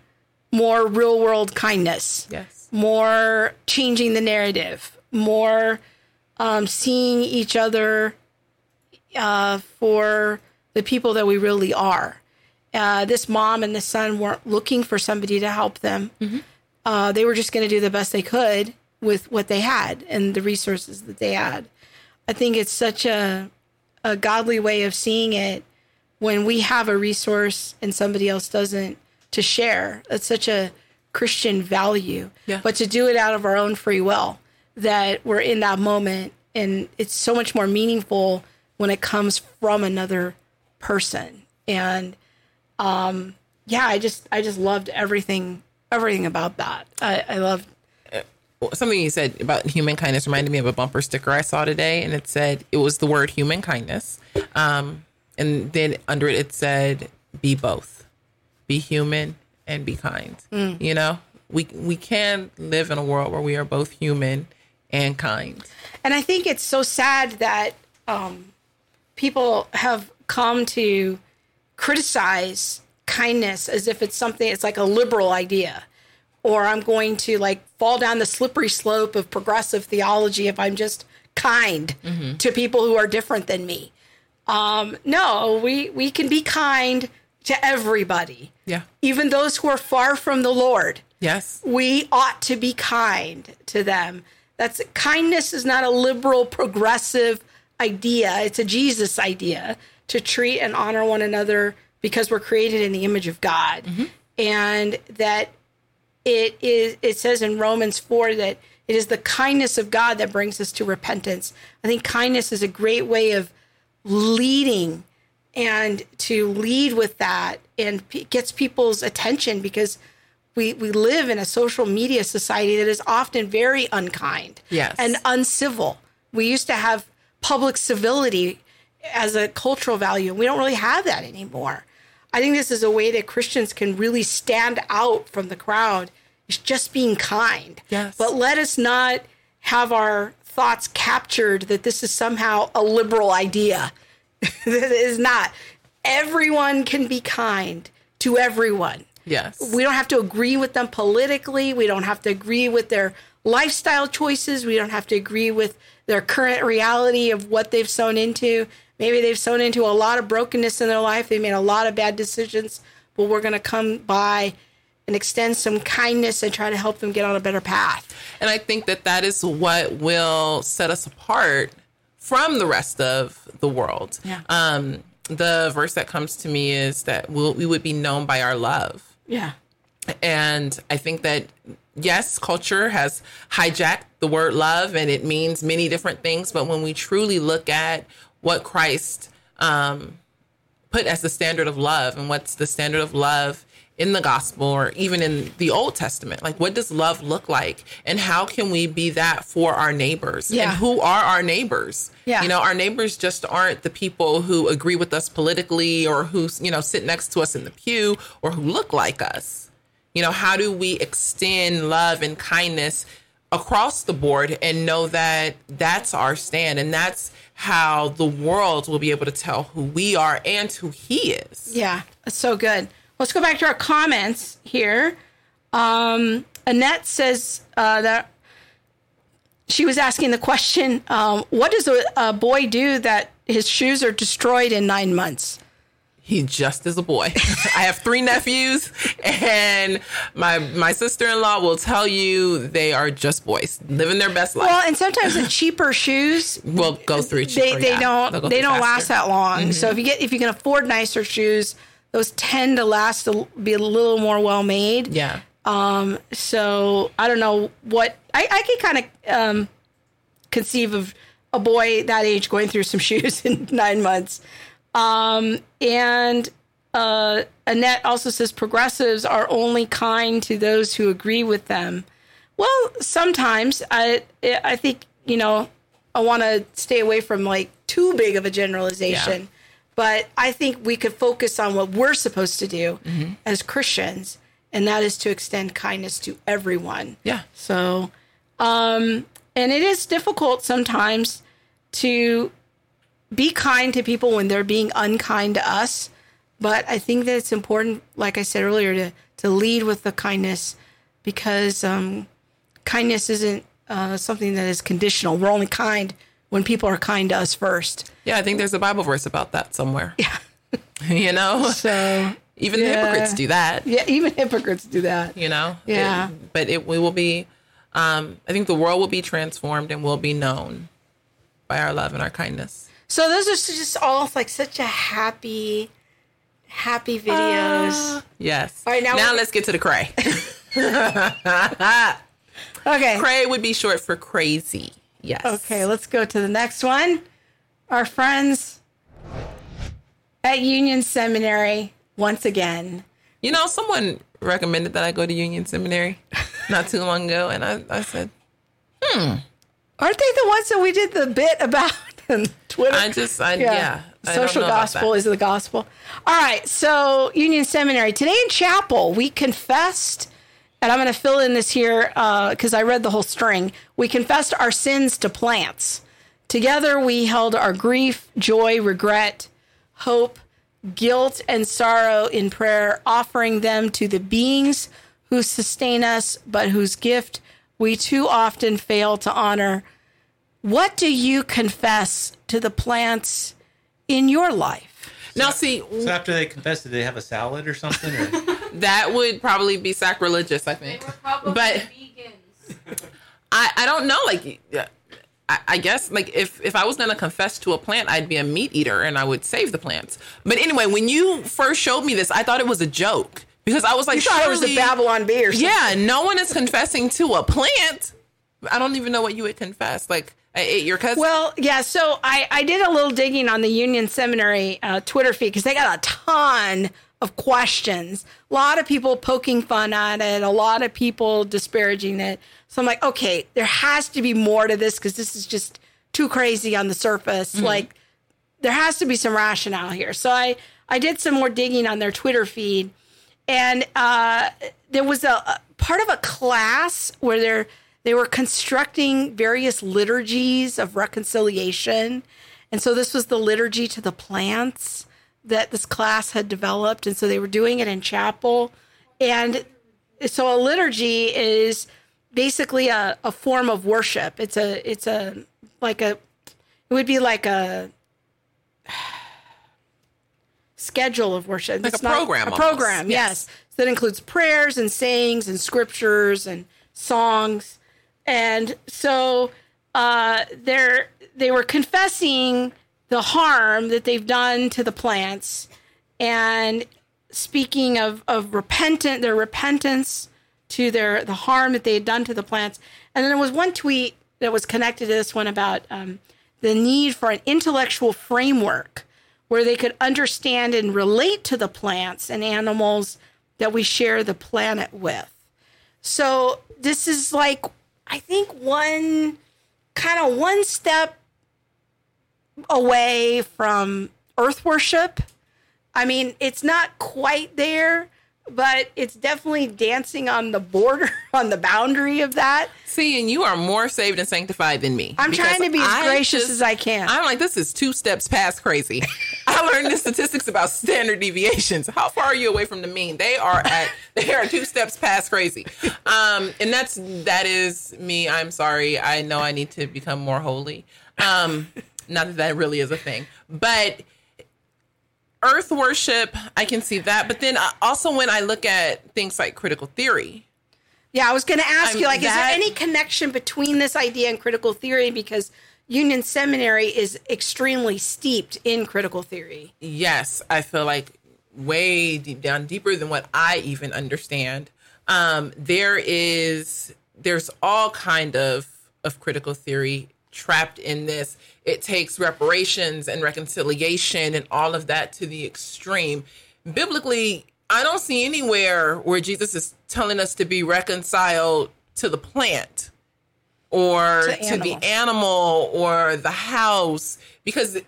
more real world kindness, yes, more changing the narrative, more um, seeing each other uh, for the people that we really are. Uh, this mom and this son weren't looking for somebody to help them. Uh, they were just going to do the best they could with what they had and the resources that they had. I think it's such a a godly way of seeing it when we have a resource and somebody else doesn't to share. It's such a Christian value. Yeah. But to do it out of our own free will, that we're in that moment and it's so much more meaningful when it comes from another person. And um yeah, I just I just loved everything everything about that. I, I loved something you said about human kindness reminded me of a bumper sticker I saw today, and it said it was the word human kindness, um, and then under it it said be both, be human and be kind. You know, we we can live in a world where we are both human and kind. And I think it's so sad that um, people have come to criticize kindness as if it's something, it's like a liberal idea. Or I'm going to like fall down the slippery slope of progressive theology if I'm just kind to people who are different than me. Um, no, we, we can be kind to everybody, Yeah. even those who are far from the Lord Yes. we ought to be kind to them. That's kindness is not a liberal progressive idea. It's a Jesus idea to treat and honor one another because we're created in the image of God. Mm-hmm. And that it is it says in Romans 4 that it is the kindness of God that brings us to repentance. I think kindness is a great way of leading and to lead with that and p- gets people's attention because we we live in a social media society that is often very unkind Yes. and uncivil. We used to have public civility as a cultural value. We don't really have that anymore. I think this is a way that Christians can really stand out from the crowd. Is just being kind. Yes. But let us not have our thoughts captured that this is somehow a liberal idea. <laughs> it is not. Everyone can be kind to everyone. Yes. We don't have to agree with them politically. We don't have to agree with their lifestyle choices. We don't have to agree with their current reality of what they've sown into. Maybe they've sown into a lot of brokenness in their life. They made a lot of bad decisions, but we're going to come by and extend some kindness and try to help them get on a better path. And I think that that is what will set us apart from the rest of the world. Yeah. Um, the verse that comes to me is that we'll, we would be known by our love. Yeah. And I think that, yes, culture has hijacked the word love and it means many different things. But when we truly look at what Christ um, put as the standard of love and what's the standard of love in the gospel or even in the Old Testament. Like, what does love look like? And how can we be that for our neighbors? Yeah. And who are our neighbors? Yeah. You know, our neighbors just aren't the people who agree with us politically or who, you know, sit next to us in the pew or who look like us. You know, how do we extend love and kindness across the board and know that that's our stand and that's how the world will be able to tell who we are and who he is. Yeah, so good. Let's go back to our comments here. Um, Annette says uh, that she was asking the question um, What does a, a boy do that his shoes are destroyed in nine months? He just is a boy. <laughs> I have three nephews, and my my sister in law will tell you they are just boys living their best life. Well, and sometimes the cheaper <laughs> shoes will go through. they cheaper, they yeah. don't they don't last that long. So Mhm. if you get if you can afford nicer shoes, those tend to last to be a little more well made. Yeah. Um. So I don't know what I I can kind of um conceive of a boy that age going through some <laughs> shoes in nine months. Um. And uh, Annette also says progressives are only kind to those who agree with them. Well, sometimes I I think you know I want to stay away from like too big of a generalization. But I think we could focus on what we're supposed to do Mhm. as Christians, and that is to extend kindness to everyone. Yeah. So, um, and it is difficult sometimes to be kind to people when they're being unkind to us. But I think that it's important, like I said earlier, to to lead with the kindness because um, kindness isn't uh, something that is conditional. We're only kind when people are kind to us first. Yeah, I think there's a Bible verse about that somewhere. <laughs> Yeah. <laughs> you know? So even the hypocrites do that. Yeah, even hypocrites do that. You know? Yeah. It- but it we will be um I think the world will be transformed and will be known by our love and our kindness. So those are just all like such a happy, happy videos. Yes. All right, now now let's get to the cray. <laughs> okay. Cray would be short for crazy. Yes. Okay, let's go to the next one. Our friends at Union Seminary once again. You know, someone recommended that I go to Union Seminary <laughs> not too long ago, and I, I said, hmm. Aren't they the ones that we did the bit about <laughs> on Twitter? I just, I, yeah. I Social gospel is the gospel. All right, so Union Seminary. Today in chapel, we confessed, and I'm going to fill in this here uh, because I read the whole string. We confessed our sins to plants. Together, we held our grief, joy, regret, hope, guilt, and sorrow in prayer, offering them to the beings who sustain us, but whose gift we too often fail to honor. What do you confess to the plants in your life? Now, see, So after they confess, did they have a salad or something? Or? <laughs> that would probably be sacrilegious, I think. But I, I don't know. Like, I, I guess like if if I was gonna confess to a plant, I'd be a meat eater and I would save the plants. But anyway, when you first showed me this, I thought it was a joke because I was like, You thought it was a Babylon Bee or something. Yeah, no one is confessing to a plant. I don't even know what you would confess. Like, I ate your cousin. Well, yeah. So I, I did a little digging on the Union Seminary uh, Twitter feed because they got a ton of questions. A lot of people poking fun at it. A lot of people disparaging it. So I'm like, okay, there has to be more to this because this is just too crazy on the surface. Mhm. Like, there has to be some rationale here. So I I did some more digging on their Twitter feed, and uh, there was a, a part of a class where they're they were constructing various liturgies of reconciliation, and so this was the liturgy to the plants that this class had developed, and so they were doing it in chapel, and so a liturgy is basically a, a form of worship. It's a it's a like a it would be like a schedule of worship. Like It's a program A almost. program, Yes. yes. So that includes prayers and sayings and scriptures and songs. And so uh, they're they were confessing the harm that they've done to the plants and speaking of of repentant their repentance to their the harm that they had done to the plants. And then there was one tweet that was connected to this one about um, the need for an intellectual framework where they could understand and relate to the plants and animals that we share the planet with. So this is like, I think one kind of one step away from earth worship. I mean, it's not quite there, but it's definitely dancing on the border, <laughs> on the boundary of that. See, and you are more saved and sanctified than me. I'm trying to be as I gracious just- as I can. I'm like, this is two steps past crazy. <laughs> I learned the statistics about standard deviations. How far are you away from the mean? They are at <laughs> they are two steps past crazy. Um, and that's that is me. I'm sorry. I know I need to become more holy. Um, not that that really is a thing, but earth worship, I can see that. But then uh, also when I look at things like critical theory, Yeah, I was going to ask I'm- you, like, is there any connection between this idea and critical theory? Because Union Seminary is extremely steeped in critical theory. yes, I feel like way deep down, deeper than what I even understand. Um, there is there's all kind of of critical theory trapped in this. It takes reparations and reconciliation and all of that to the extreme. Biblically, I don't see anywhere where Jesus is telling us to be reconciled to the plant or To to, the animal or the house because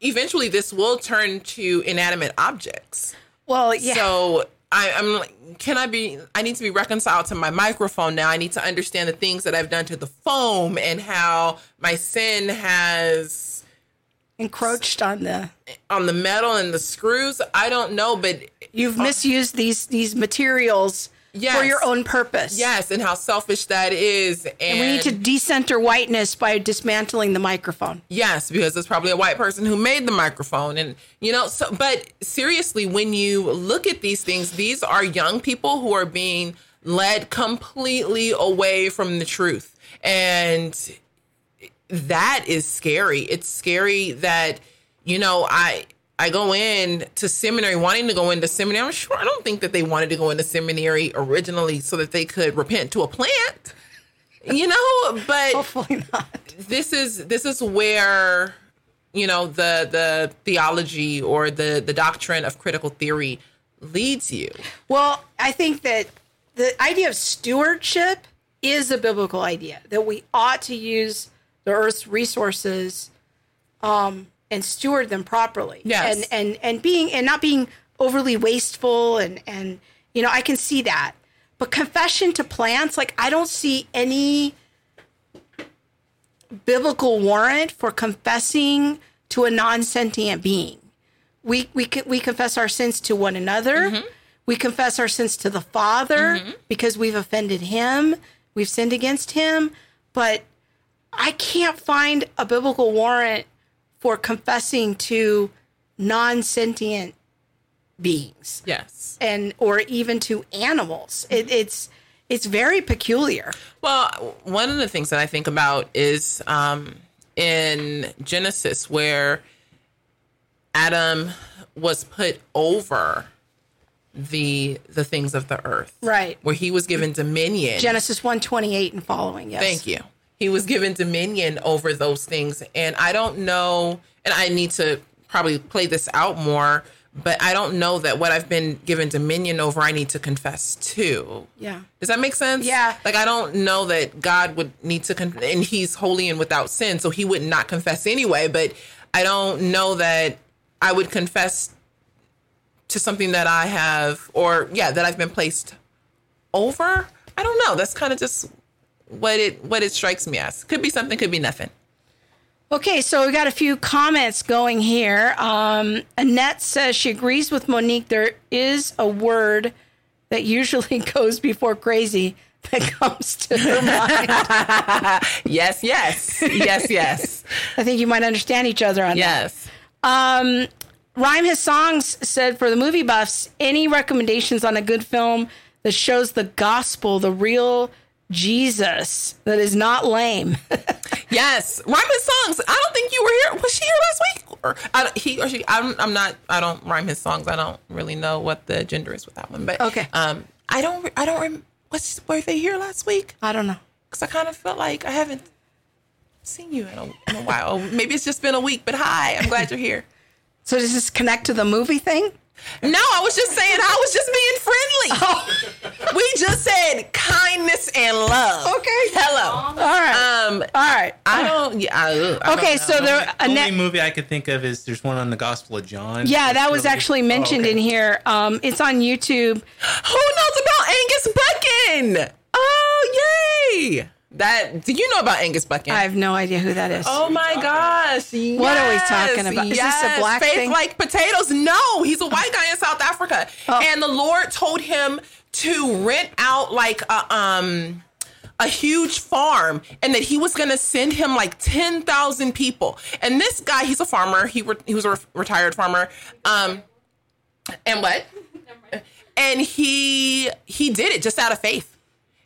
eventually this will turn to inanimate objects. Well, yeah. So I, I'm like, can I be? I need to be reconciled to my microphone now. I need to understand the things that I've done to the foam and how my sin has Encroached on the. on the metal and the screws. I don't know, but You've uh, misused these these materials for your own purpose. yes, and how selfish that is. And, And we need to decenter whiteness by dismantling the microphone. Yes, because it's probably a white person who made the microphone. And, you know, so, but seriously, when you look at these things, these are young people who are being led completely away from the truth. And that is scary. It's scary that, you know, I, I go in to seminary wanting to go into seminary. I'm sure I don't think that they wanted to go into seminary originally so that they could repent to a plant. You know, but <laughs> Hopefully not. this is this is where you know the the theology or the the doctrine of critical theory leads you Well, I think that the idea of stewardship is a biblical idea that we ought to use the earth's resources um, and steward them properly. Yes. And and and being and not being overly wasteful and and you know I can see that. But confession to plants, like I don't see any biblical warrant for confessing to a non-sentient being. We we we confess our sins to one another. Mm-hmm. We confess our sins to the Father mm-hmm. because we've offended him. We've sinned against him, but I can't find a biblical warrant for confessing to non-sentient beings yes and or even to animals. It, it's it's very peculiar. well one of the things that i think about is um in genesis where adam was put over the the things of the earth Right. where he was given dominion Genesis 128 and following, yes. Thank you. He was given dominion over those things. And I don't know, and I need to probably play this out more, but I don't know that what I've been given dominion over, I need to confess to. Yeah. Does that make sense? Yeah. Like, I don't know that God would need to, con- and He's holy and without sin, so He would not confess anyway, but I don't know that I would confess to something that I have, or yeah, that I've been placed over. I don't know. That's kind of just what it what it strikes me as. Could be something, could be nothing. Okay, so we got a few comments going here. Um, Annette says she agrees with Monique. There is a word that usually <laughs> goes before crazy that comes to her mind. <laughs> Yes, yes, yes, yes, I think you might understand each other on that. yes. Um, Rhyme His Songs said for the movie buffs, any recommendations on a good film that shows the gospel, the real Jesus, that is not lame. <laughs> Yes, rhyme his songs. I don't think you were here. Was she here last week? Or I, he or she? I'm, I'm not. I don't rhyme his songs. I don't really know what the gender is with that one. But Okay. Um, I don't. I don't. Rem- what's were they here last week? I don't know. Because I kind of felt like I haven't seen you in a, in a while. Maybe it's just been a week. But hi, I'm glad you're here. <laughs> So does this connect to the movie thing? No, I was just saying I was just being friendly. Oh. <laughs> We just said kindness and love. Okay. Hello. All right. Um, All right. I don't. Yeah. I, I don't Okay, know. so there The ne- only movie I could think of is there's one on the Gospel of John. Yeah, that was really- actually mentioned Oh, okay. in here. Um, it's on YouTube. Who knows about Angus Buchan? Oh, yay! That do you know about Angus Buchan? I have no idea who that is. Oh my gosh! What are we talking about? Is this a yes. black Faith thing? like potatoes? No, he's a white guy in South Africa, Oh. and the Lord told him to rent out like a um a huge farm, and that he was going to send him like ten thousand people. And this guy, he's a farmer. He re- he was a re- retired farmer. Um, and what? <laughs> And he he did it just out of faith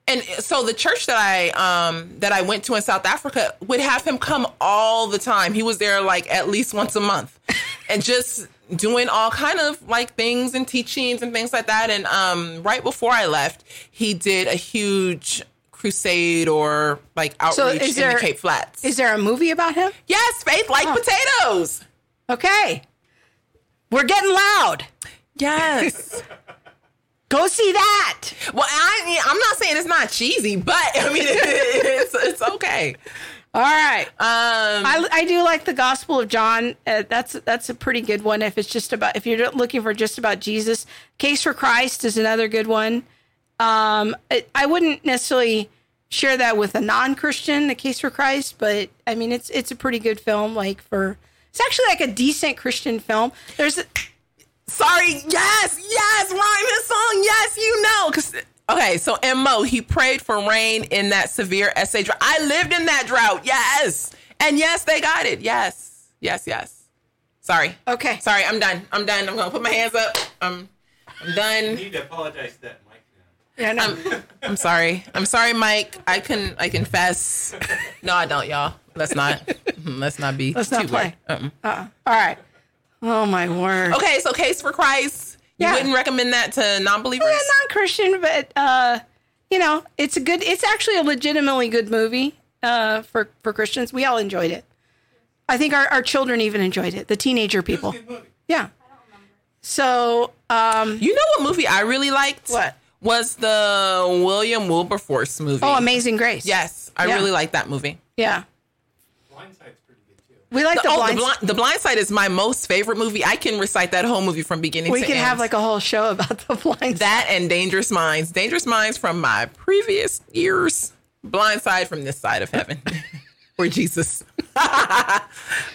and so the church that I um that I went to in South Africa would have him come all the time. He was there like at least once a month, and just doing all kind of like things and teachings and things like that. And um right before I left, he did a huge crusade or like So outreach is in there- the Cape Flats. Is there a movie about him? yes, faith like Oh. potatoes. Okay. We're getting loud. Yes. <laughs> Go see that. well, I I'm not saying it's not cheesy, but I mean <laughs> it's it's okay. All right. Um, I, I do like the Gospel of John. Uh, that's that's a pretty good one. If it's just about if you're looking for just about Jesus, Case for Christ is another good one. Um, I, I wouldn't necessarily share that with a non-Christian, the Case for Christ, but I mean it's it's a pretty good film. Like for it's actually like a decent Christian film. There's a, Sorry, yes, yes, rhyme his song, yes, you know. 'Cause- okay, so Mo, he prayed for rain in that severe SA drought. I lived in that drought, yes, and yes, they got it, yes, yes, yes. Sorry, okay. sorry, I'm done. I'm done. I'm gonna put my hands up. Um, I'm, I'm You done. need to apologize to that Mike. Yeah, no. I'm sorry. I'm sorry, Mike. I can I confess. No, I don't, y'all. Let's not. <laughs> Let's not be. Let's not too play. Uh-uh. Uh-uh. All right. Oh my word. Okay, so case for Christ. You Yeah. wouldn't recommend that to non-believers? Yeah, non-Christian, but uh, you know, it's a good. It's actually a legitimately good movie uh, for for Christians. We all enjoyed it. I think our, our children even enjoyed it. The teenager people. Yeah. So, um, You know what movie I really liked? What? Was the William Wilberforce movie. oh, Amazing Grace. Yes, I Yeah. really liked that movie. Yeah. We like The, the, oh, blind. the, blind, the Blind Side is my most favorite movie. I can recite that whole movie from beginning we to could end. have like a whole show about the <laughs> blind. that and Dangerous Minds. Dangerous Minds from my previous years. Blind Side from this side of heaven. <laughs> or Jesus. <laughs>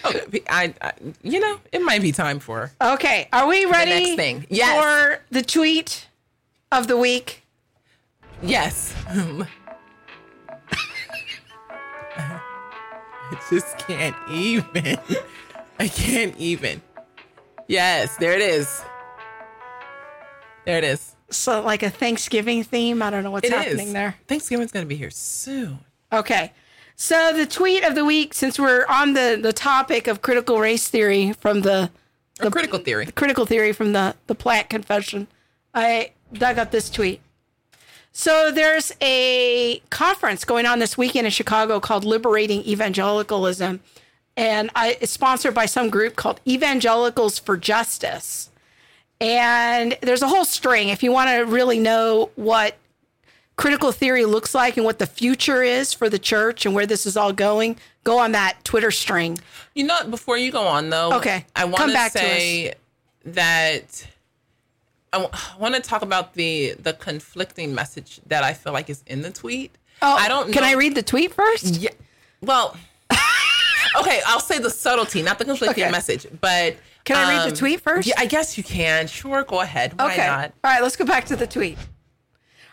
okay, I, I, you know, it might be time for Okay, are we ready The next thing. Yes. for the tweet of the week? Yes. I just can't even. I can't even. Yes, there it is. There it is. So, like a Thanksgiving theme. I don't know what's It is. happening there. Thanksgiving's gonna be here soon. Okay. So the tweet of the week, since we're on the, the topic of critical race theory from the the critical theory. the critical theory from the, the plant confession, I dug up this tweet. So there's a conference going on this weekend in Chicago called Liberating Evangelicalism. And I, it's sponsored by some group called Evangelicals for Justice. And there's a whole string. If you want to really know what critical theory looks like and what the future is for the church and where this is all going, go on that Twitter string. You know, before you go on though, Okay, I want come back to say that I <sighs> want to talk about the the conflicting message that I feel like is in the tweet. Oh, I don't. Can know- I read the tweet first? Yeah. Well, <laughs> okay. I'll say the subtlety, not the conflicting Okay. message. But Can I read the um, tweet first? Yeah, I guess you can. Sure, go ahead. Why Okay. not? All right, let's go back to the tweet.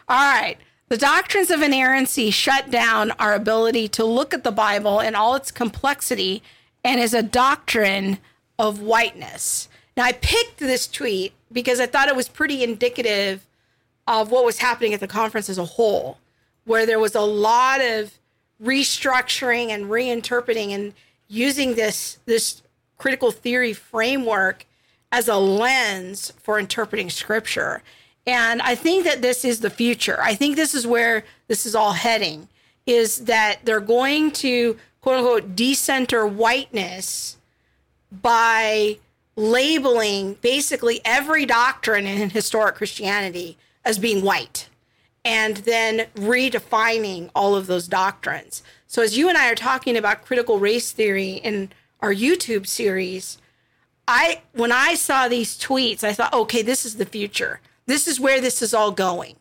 All right. The doctrines of inerrancy shut down our ability to look at the Bible in all its complexity and is a doctrine of whiteness. Now, I picked this tweet because I thought it was pretty indicative of what was happening at the conference as a whole, where there was a lot of restructuring and reinterpreting and using this this critical theory framework as a lens for interpreting scripture. And I think that this is the future. I think this is where this is all heading is that they're going to quote unquote decenter whiteness by labeling basically every doctrine in historic Christianity as being white and then redefining all of those doctrines. So, as you and I are talking about critical race theory in our YouTube series, I when I saw these tweets, I thought, okay, this is the future. This is where this is all going.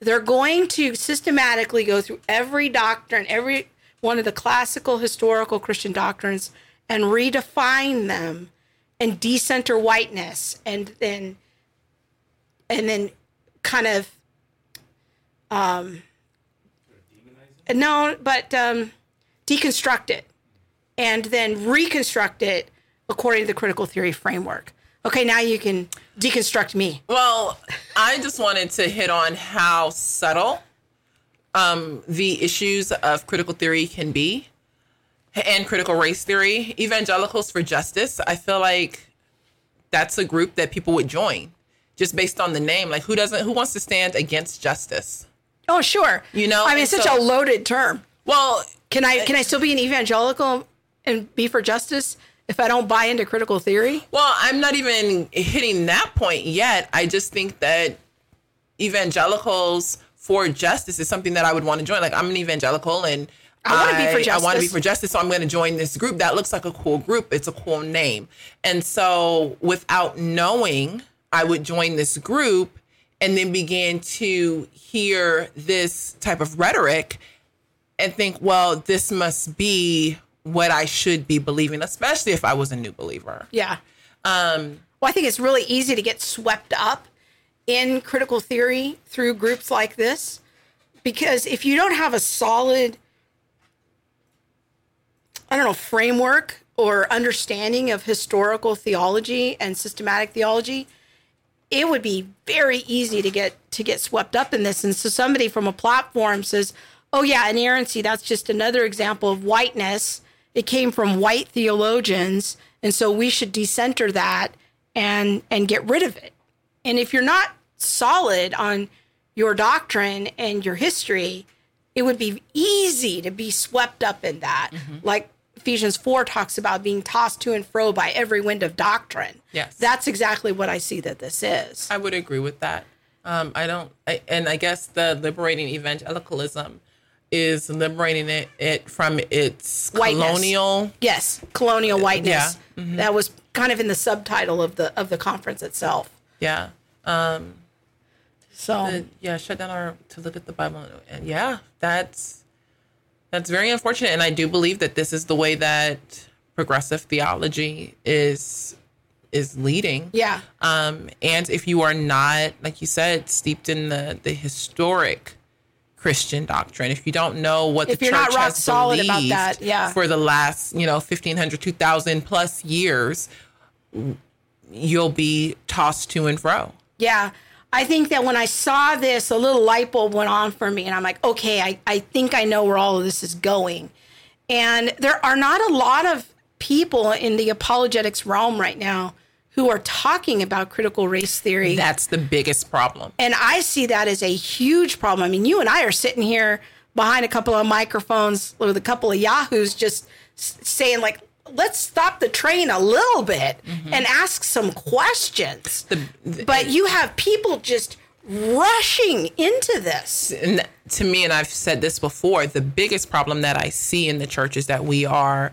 They're going to systematically go through every doctrine, every one of the classical historical Christian doctrines, and redefine them and decenter whiteness and then and then kind of um no but um deconstruct it and then reconstruct it according to the critical theory framework. Okay now you can deconstruct me. Well, I just wanted to hit on how subtle um, the issues of critical theory can be and critical race theory. Evangelicals for Justice, I feel like that's a group that people would join just based on the name. Like, who doesn't, who wants to stand against justice? oh sure You know, i mean it's such so- a loaded term Well, can i can i still be an evangelical and be for justice if i don't buy into critical theory Well, I'm not even hitting that point yet. I just think that evangelicals for justice is something that I would want to join. Like I'm an evangelical and I wanna be for justice. I want to be for justice, so I'm going to join this group. That looks like a cool group. It's a cool name. And so without knowing, I would join this group and then begin to hear this type of rhetoric and think, well, this must be what I should be believing, especially if I was a new believer. yeah Um, Well, I think it's really easy to get swept up in critical theory through groups like this because if you don't have a solid, I don't know, framework or understanding of historical theology and systematic theology, it would be very easy to get to get swept up in this. And so somebody from a platform says, "Oh yeah, inerrancy. That's just another example of whiteness. It came from white theologians, and so we should decenter that and and get rid of it." And if you're not solid on your doctrine and your history, it would be easy to be swept up in that. Mm-hmm. Like Ephesians 4 talks about being tossed to and fro by every wind of doctrine. Yes. That's exactly what I see that this is. I would agree with that. Um, I don't, I, and I guess the liberating evangelicalism is liberating it, it from its Whiteness. colonial. Yes, colonial whiteness. Yeah. Mhm. That was kind of in the subtitle of the of the conference itself. Yeah. Um, so the- yeah, shut down our to look at the Bible, and yeah, that's that's very unfortunate. And I do believe that this is the way that progressive theology is is leading. Yeah. Um, and if you are not, like you said, steeped in the the historic Christian doctrine, if you don't know what If the church has solid about believed that, yeah. for the last, you know, 1500, 2000 plus years, you'll be tossed to and fro. Yeah. I think that when I saw this, a little light bulb went on for me, and I'm like, okay, I, I think I know where all of this is going. And there are not a lot of people in the apologetics realm right now who are talking about critical race theory. That's the biggest problem. And I see that as a huge problem. I mean, you and I are sitting here behind a couple of microphones with a couple of yahoos just saying, like, let's stop the train a little bit mm-hmm. and ask some questions. but you have people just rushing into this. and to me, and I've said this before, the biggest problem that I see in the church is that we are,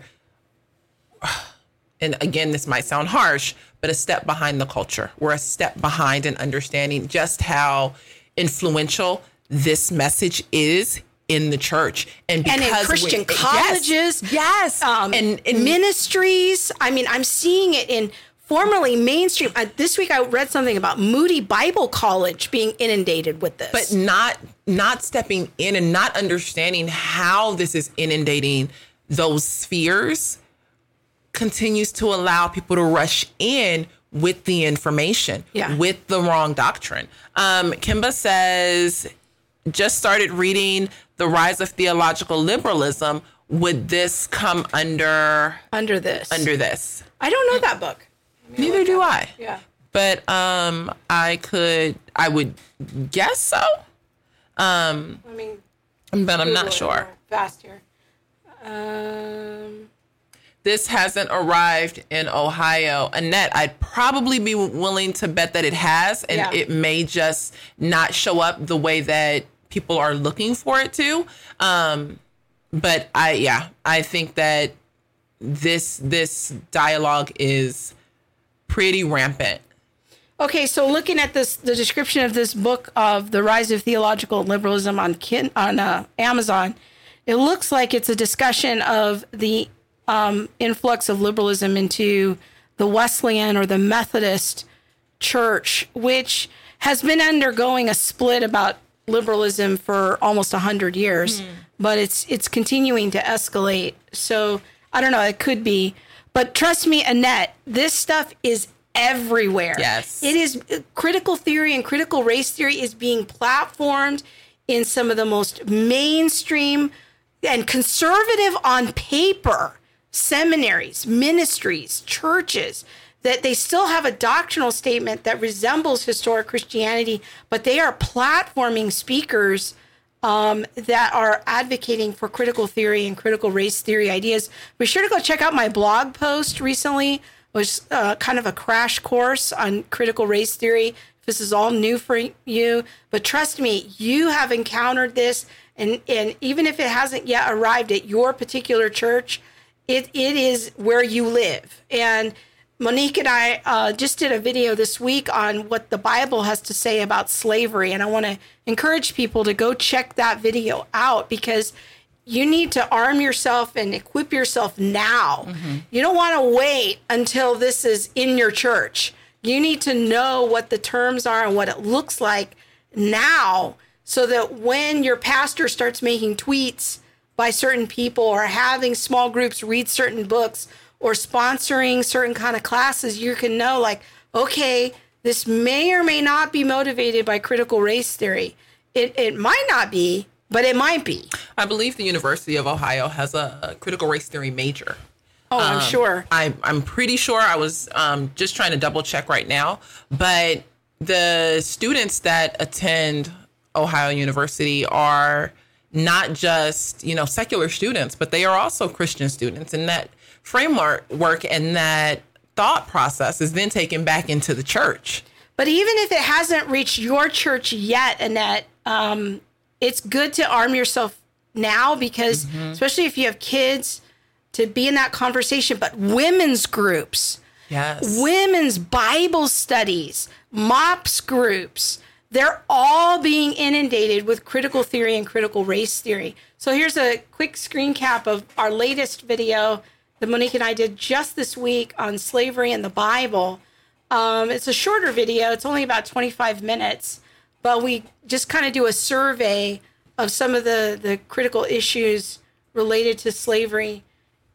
<sighs> and again, this might sound harsh, but a step behind the culture. We're a step behind in understanding just how influential this message is in the church and and in Christian we- colleges, yes, um, and, ministries. I mean, I'm seeing it in formerly mainstream. Uh, this week, I read something about Moody Bible College being inundated with this. but not not stepping in and not understanding how this is inundating those spheres continues to allow people to rush in with the information Yeah. with the wrong doctrine um kimba says just started reading the rise of theological liberalism would this come under under this under this I don't know that book. neither do i Yeah. but um i could i would guess so um I mean, but i'm not sure Fast here. Um, this hasn't arrived in Ohio. Annette, I'd probably be willing to bet that it has, and Yeah. it may just not show up the way that people are looking for it to. Um, but I, yeah, I think that this this dialogue is pretty rampant. Okay, so looking at this, the description of this book of the rise of theological liberalism on kin, on uh, Amazon, it looks like it's a discussion of the um, influx of liberalism into the Wesleyan or the Methodist Church, which has been undergoing a split about liberalism for almost hundred years, hmm. but it's it's continuing to escalate. So I don't know. It could be, but trust me, Annette, this stuff is everywhere. Yes. it is. Critical theory and critical race theory is being platformed in some of the most mainstream and conservative on paper seminaries, ministries, churches that they still have a doctrinal statement that resembles historic Christianity, but they are platforming speakers um, that are advocating for critical theory and critical race theory ideas. Be sure to go check out my blog post recently. It was uh, kind of a crash course on critical race theory. This is all new for you, but trust me, you have encountered this, and and even if it hasn't yet arrived at your particular church, it it is where you live. And Monique and I uh, just did a video this week on what the Bible has to say about slavery, and I want to encourage people to go check that video out because you need to arm yourself and equip yourself now. You don't want to wait until this is in your church. You need to know what the terms are and what it looks like now so that when your pastor starts making tweets by certain people or having small groups read certain books or sponsoring certain kind of classes, you can know like, okay, this may or may not be motivated by critical race theory. It, it might not be, but it might be. I believe the University of Ohio has a, a critical race theory major. Oh, I'm Um, sure. I, I'm pretty sure. I was um, just trying to double check right now, but the students that attend Ohio University are not just you know secular students, but they are also Christian students, and that framework work and that thought process is then taken back into the church. But even if it hasn't reached your church yet, Annette, um, it's good to arm yourself now because, especially if you have kids, to be in that conversation. But women's groups, Yes. women's Bible studies, MOPS groups, they're all being inundated with critical theory and critical race theory. So here's a quick screen cap of our latest video that Monique and I did just this week on slavery and the Bible. Um, it's a shorter video, it's only about 25 minutes, but we just kind of do a survey of some of the, the critical issues related to slavery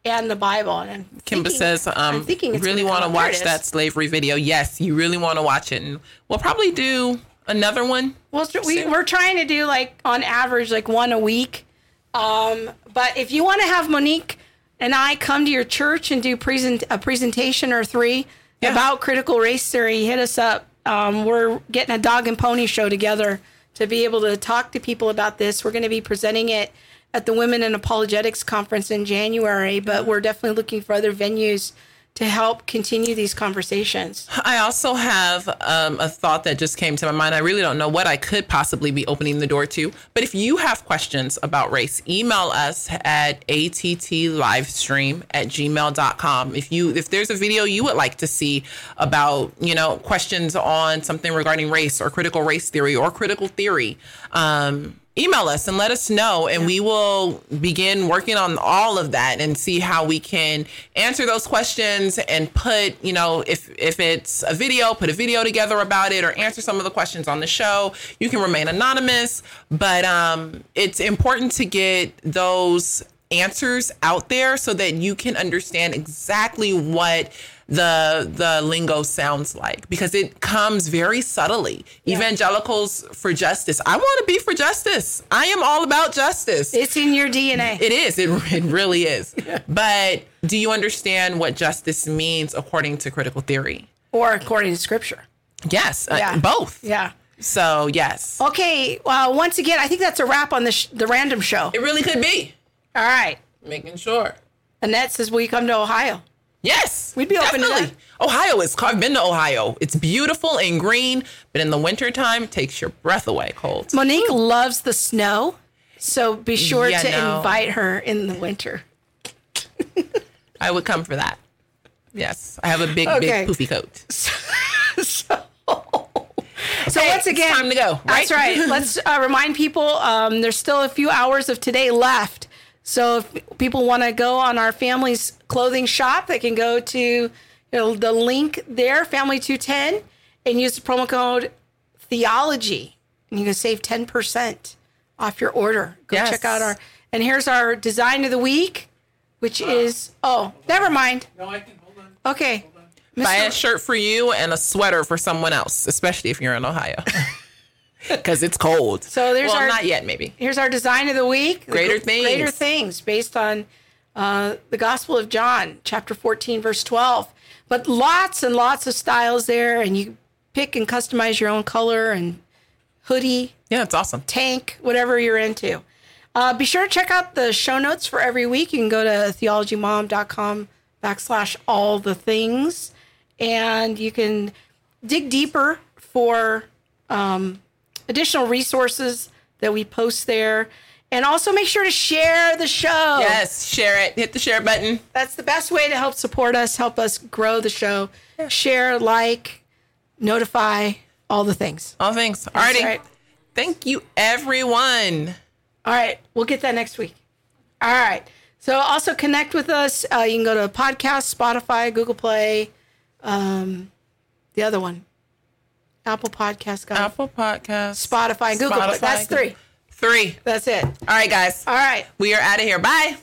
and the Bible. And I'm Kimba thinking- says, um, I'm thinking it's really want to come up. There watch that slavery video. Yes, you really want to watch it. And we'll probably do another one. Well, we, we're trying to do like on average like one a week. Um, but if you want to have Monique and I come to your church and do present a presentation or three about critical race theory, hit us up. Um, we're getting a dog and pony show together to be able to talk to people about this. We're going to be presenting it at the Women in Apologetics conference in January, but we're definitely looking for other venues to help continue these conversations. I also have um, a thought that just came to my mind. I really don't know what I could possibly be opening the door to. But if you have questions about race, email us at atttlivestream at gmail.com. If you if there's a video you would like to see about, you know, questions on something regarding race or critical race theory or critical theory, um, email us and let us know and we will begin working on all of that and see how we can answer those questions and put you know if if it's a video put a video together about it or answer some of the questions on the show. You can remain anonymous but um it's important to get those answers out there so that you can understand exactly what the the lingo sounds like because it comes very subtly. Evangelicals for justice. I want to be for justice. I am all about justice. It's in your DNA. It is. It, it really is. <laughs> But do you understand what justice means according to critical theory? Or according to scripture. Yes, uh, Yeah. both. Yeah. So yes, Okay. Well, once again, I think that's a wrap on the sh- the random show. it really could be. All right. Making sure. Annette says, "Will you come to Ohio?" Yes, We'd be open to definitely. Ohio is. I've been to Ohio. It's beautiful and green, but in the wintertime, it takes your breath away. Cold. Monique loves the snow, so be sure Yeah, to no. invite her in the winter. <laughs> I would come for that. Yes, I have a big, Okay. big poofy coat. <laughs> so, so Okay, once it's again, time to go, That's right? right. Let's uh, remind people um, there's still a few hours of today left. So if people want to go on our family's clothing shop, they can go to you know, the link there, Family Two Ten, and use the promo code Theology, and you can save ten percent off your order. Go Yes. check out our. And here's our design of the week, which is oh, never mind. No, I can hold on. Okay. Buy a shirt for you and a sweater for someone else, especially if you're in Ohio, <laughs> <laughs> because it's cold. So there's well, our- not yet, maybe. Here's our design of the week. Greater gr- things. Greater things based on uh, the Gospel of John, chapter 14, verse 12. But lots and lots of styles there, and you pick and customize your own color and hoodie, Yeah, it's awesome. tank, whatever you're into. Uh, be sure to check out the show notes for every week. You can go to theologymom.com backslash all the things, and you can dig deeper for um, additional resources that we post there. And also make sure to share the show. Yes, share it. Hit the share button. That's the best way to help support us, help us grow the show. Share, like, notify, all the things. All things. Alrighty. right. Thank you, everyone. All right, we'll get that next week. All right. So also connect with us. Uh, you can go to podcast, Spotify, Google Play, um, the other one, Apple Podcast, guys. Apple Podcast, Spotify, and Google Spotify, That's three. Three. That's it. All right, guys. All right. We are out of here. Bye.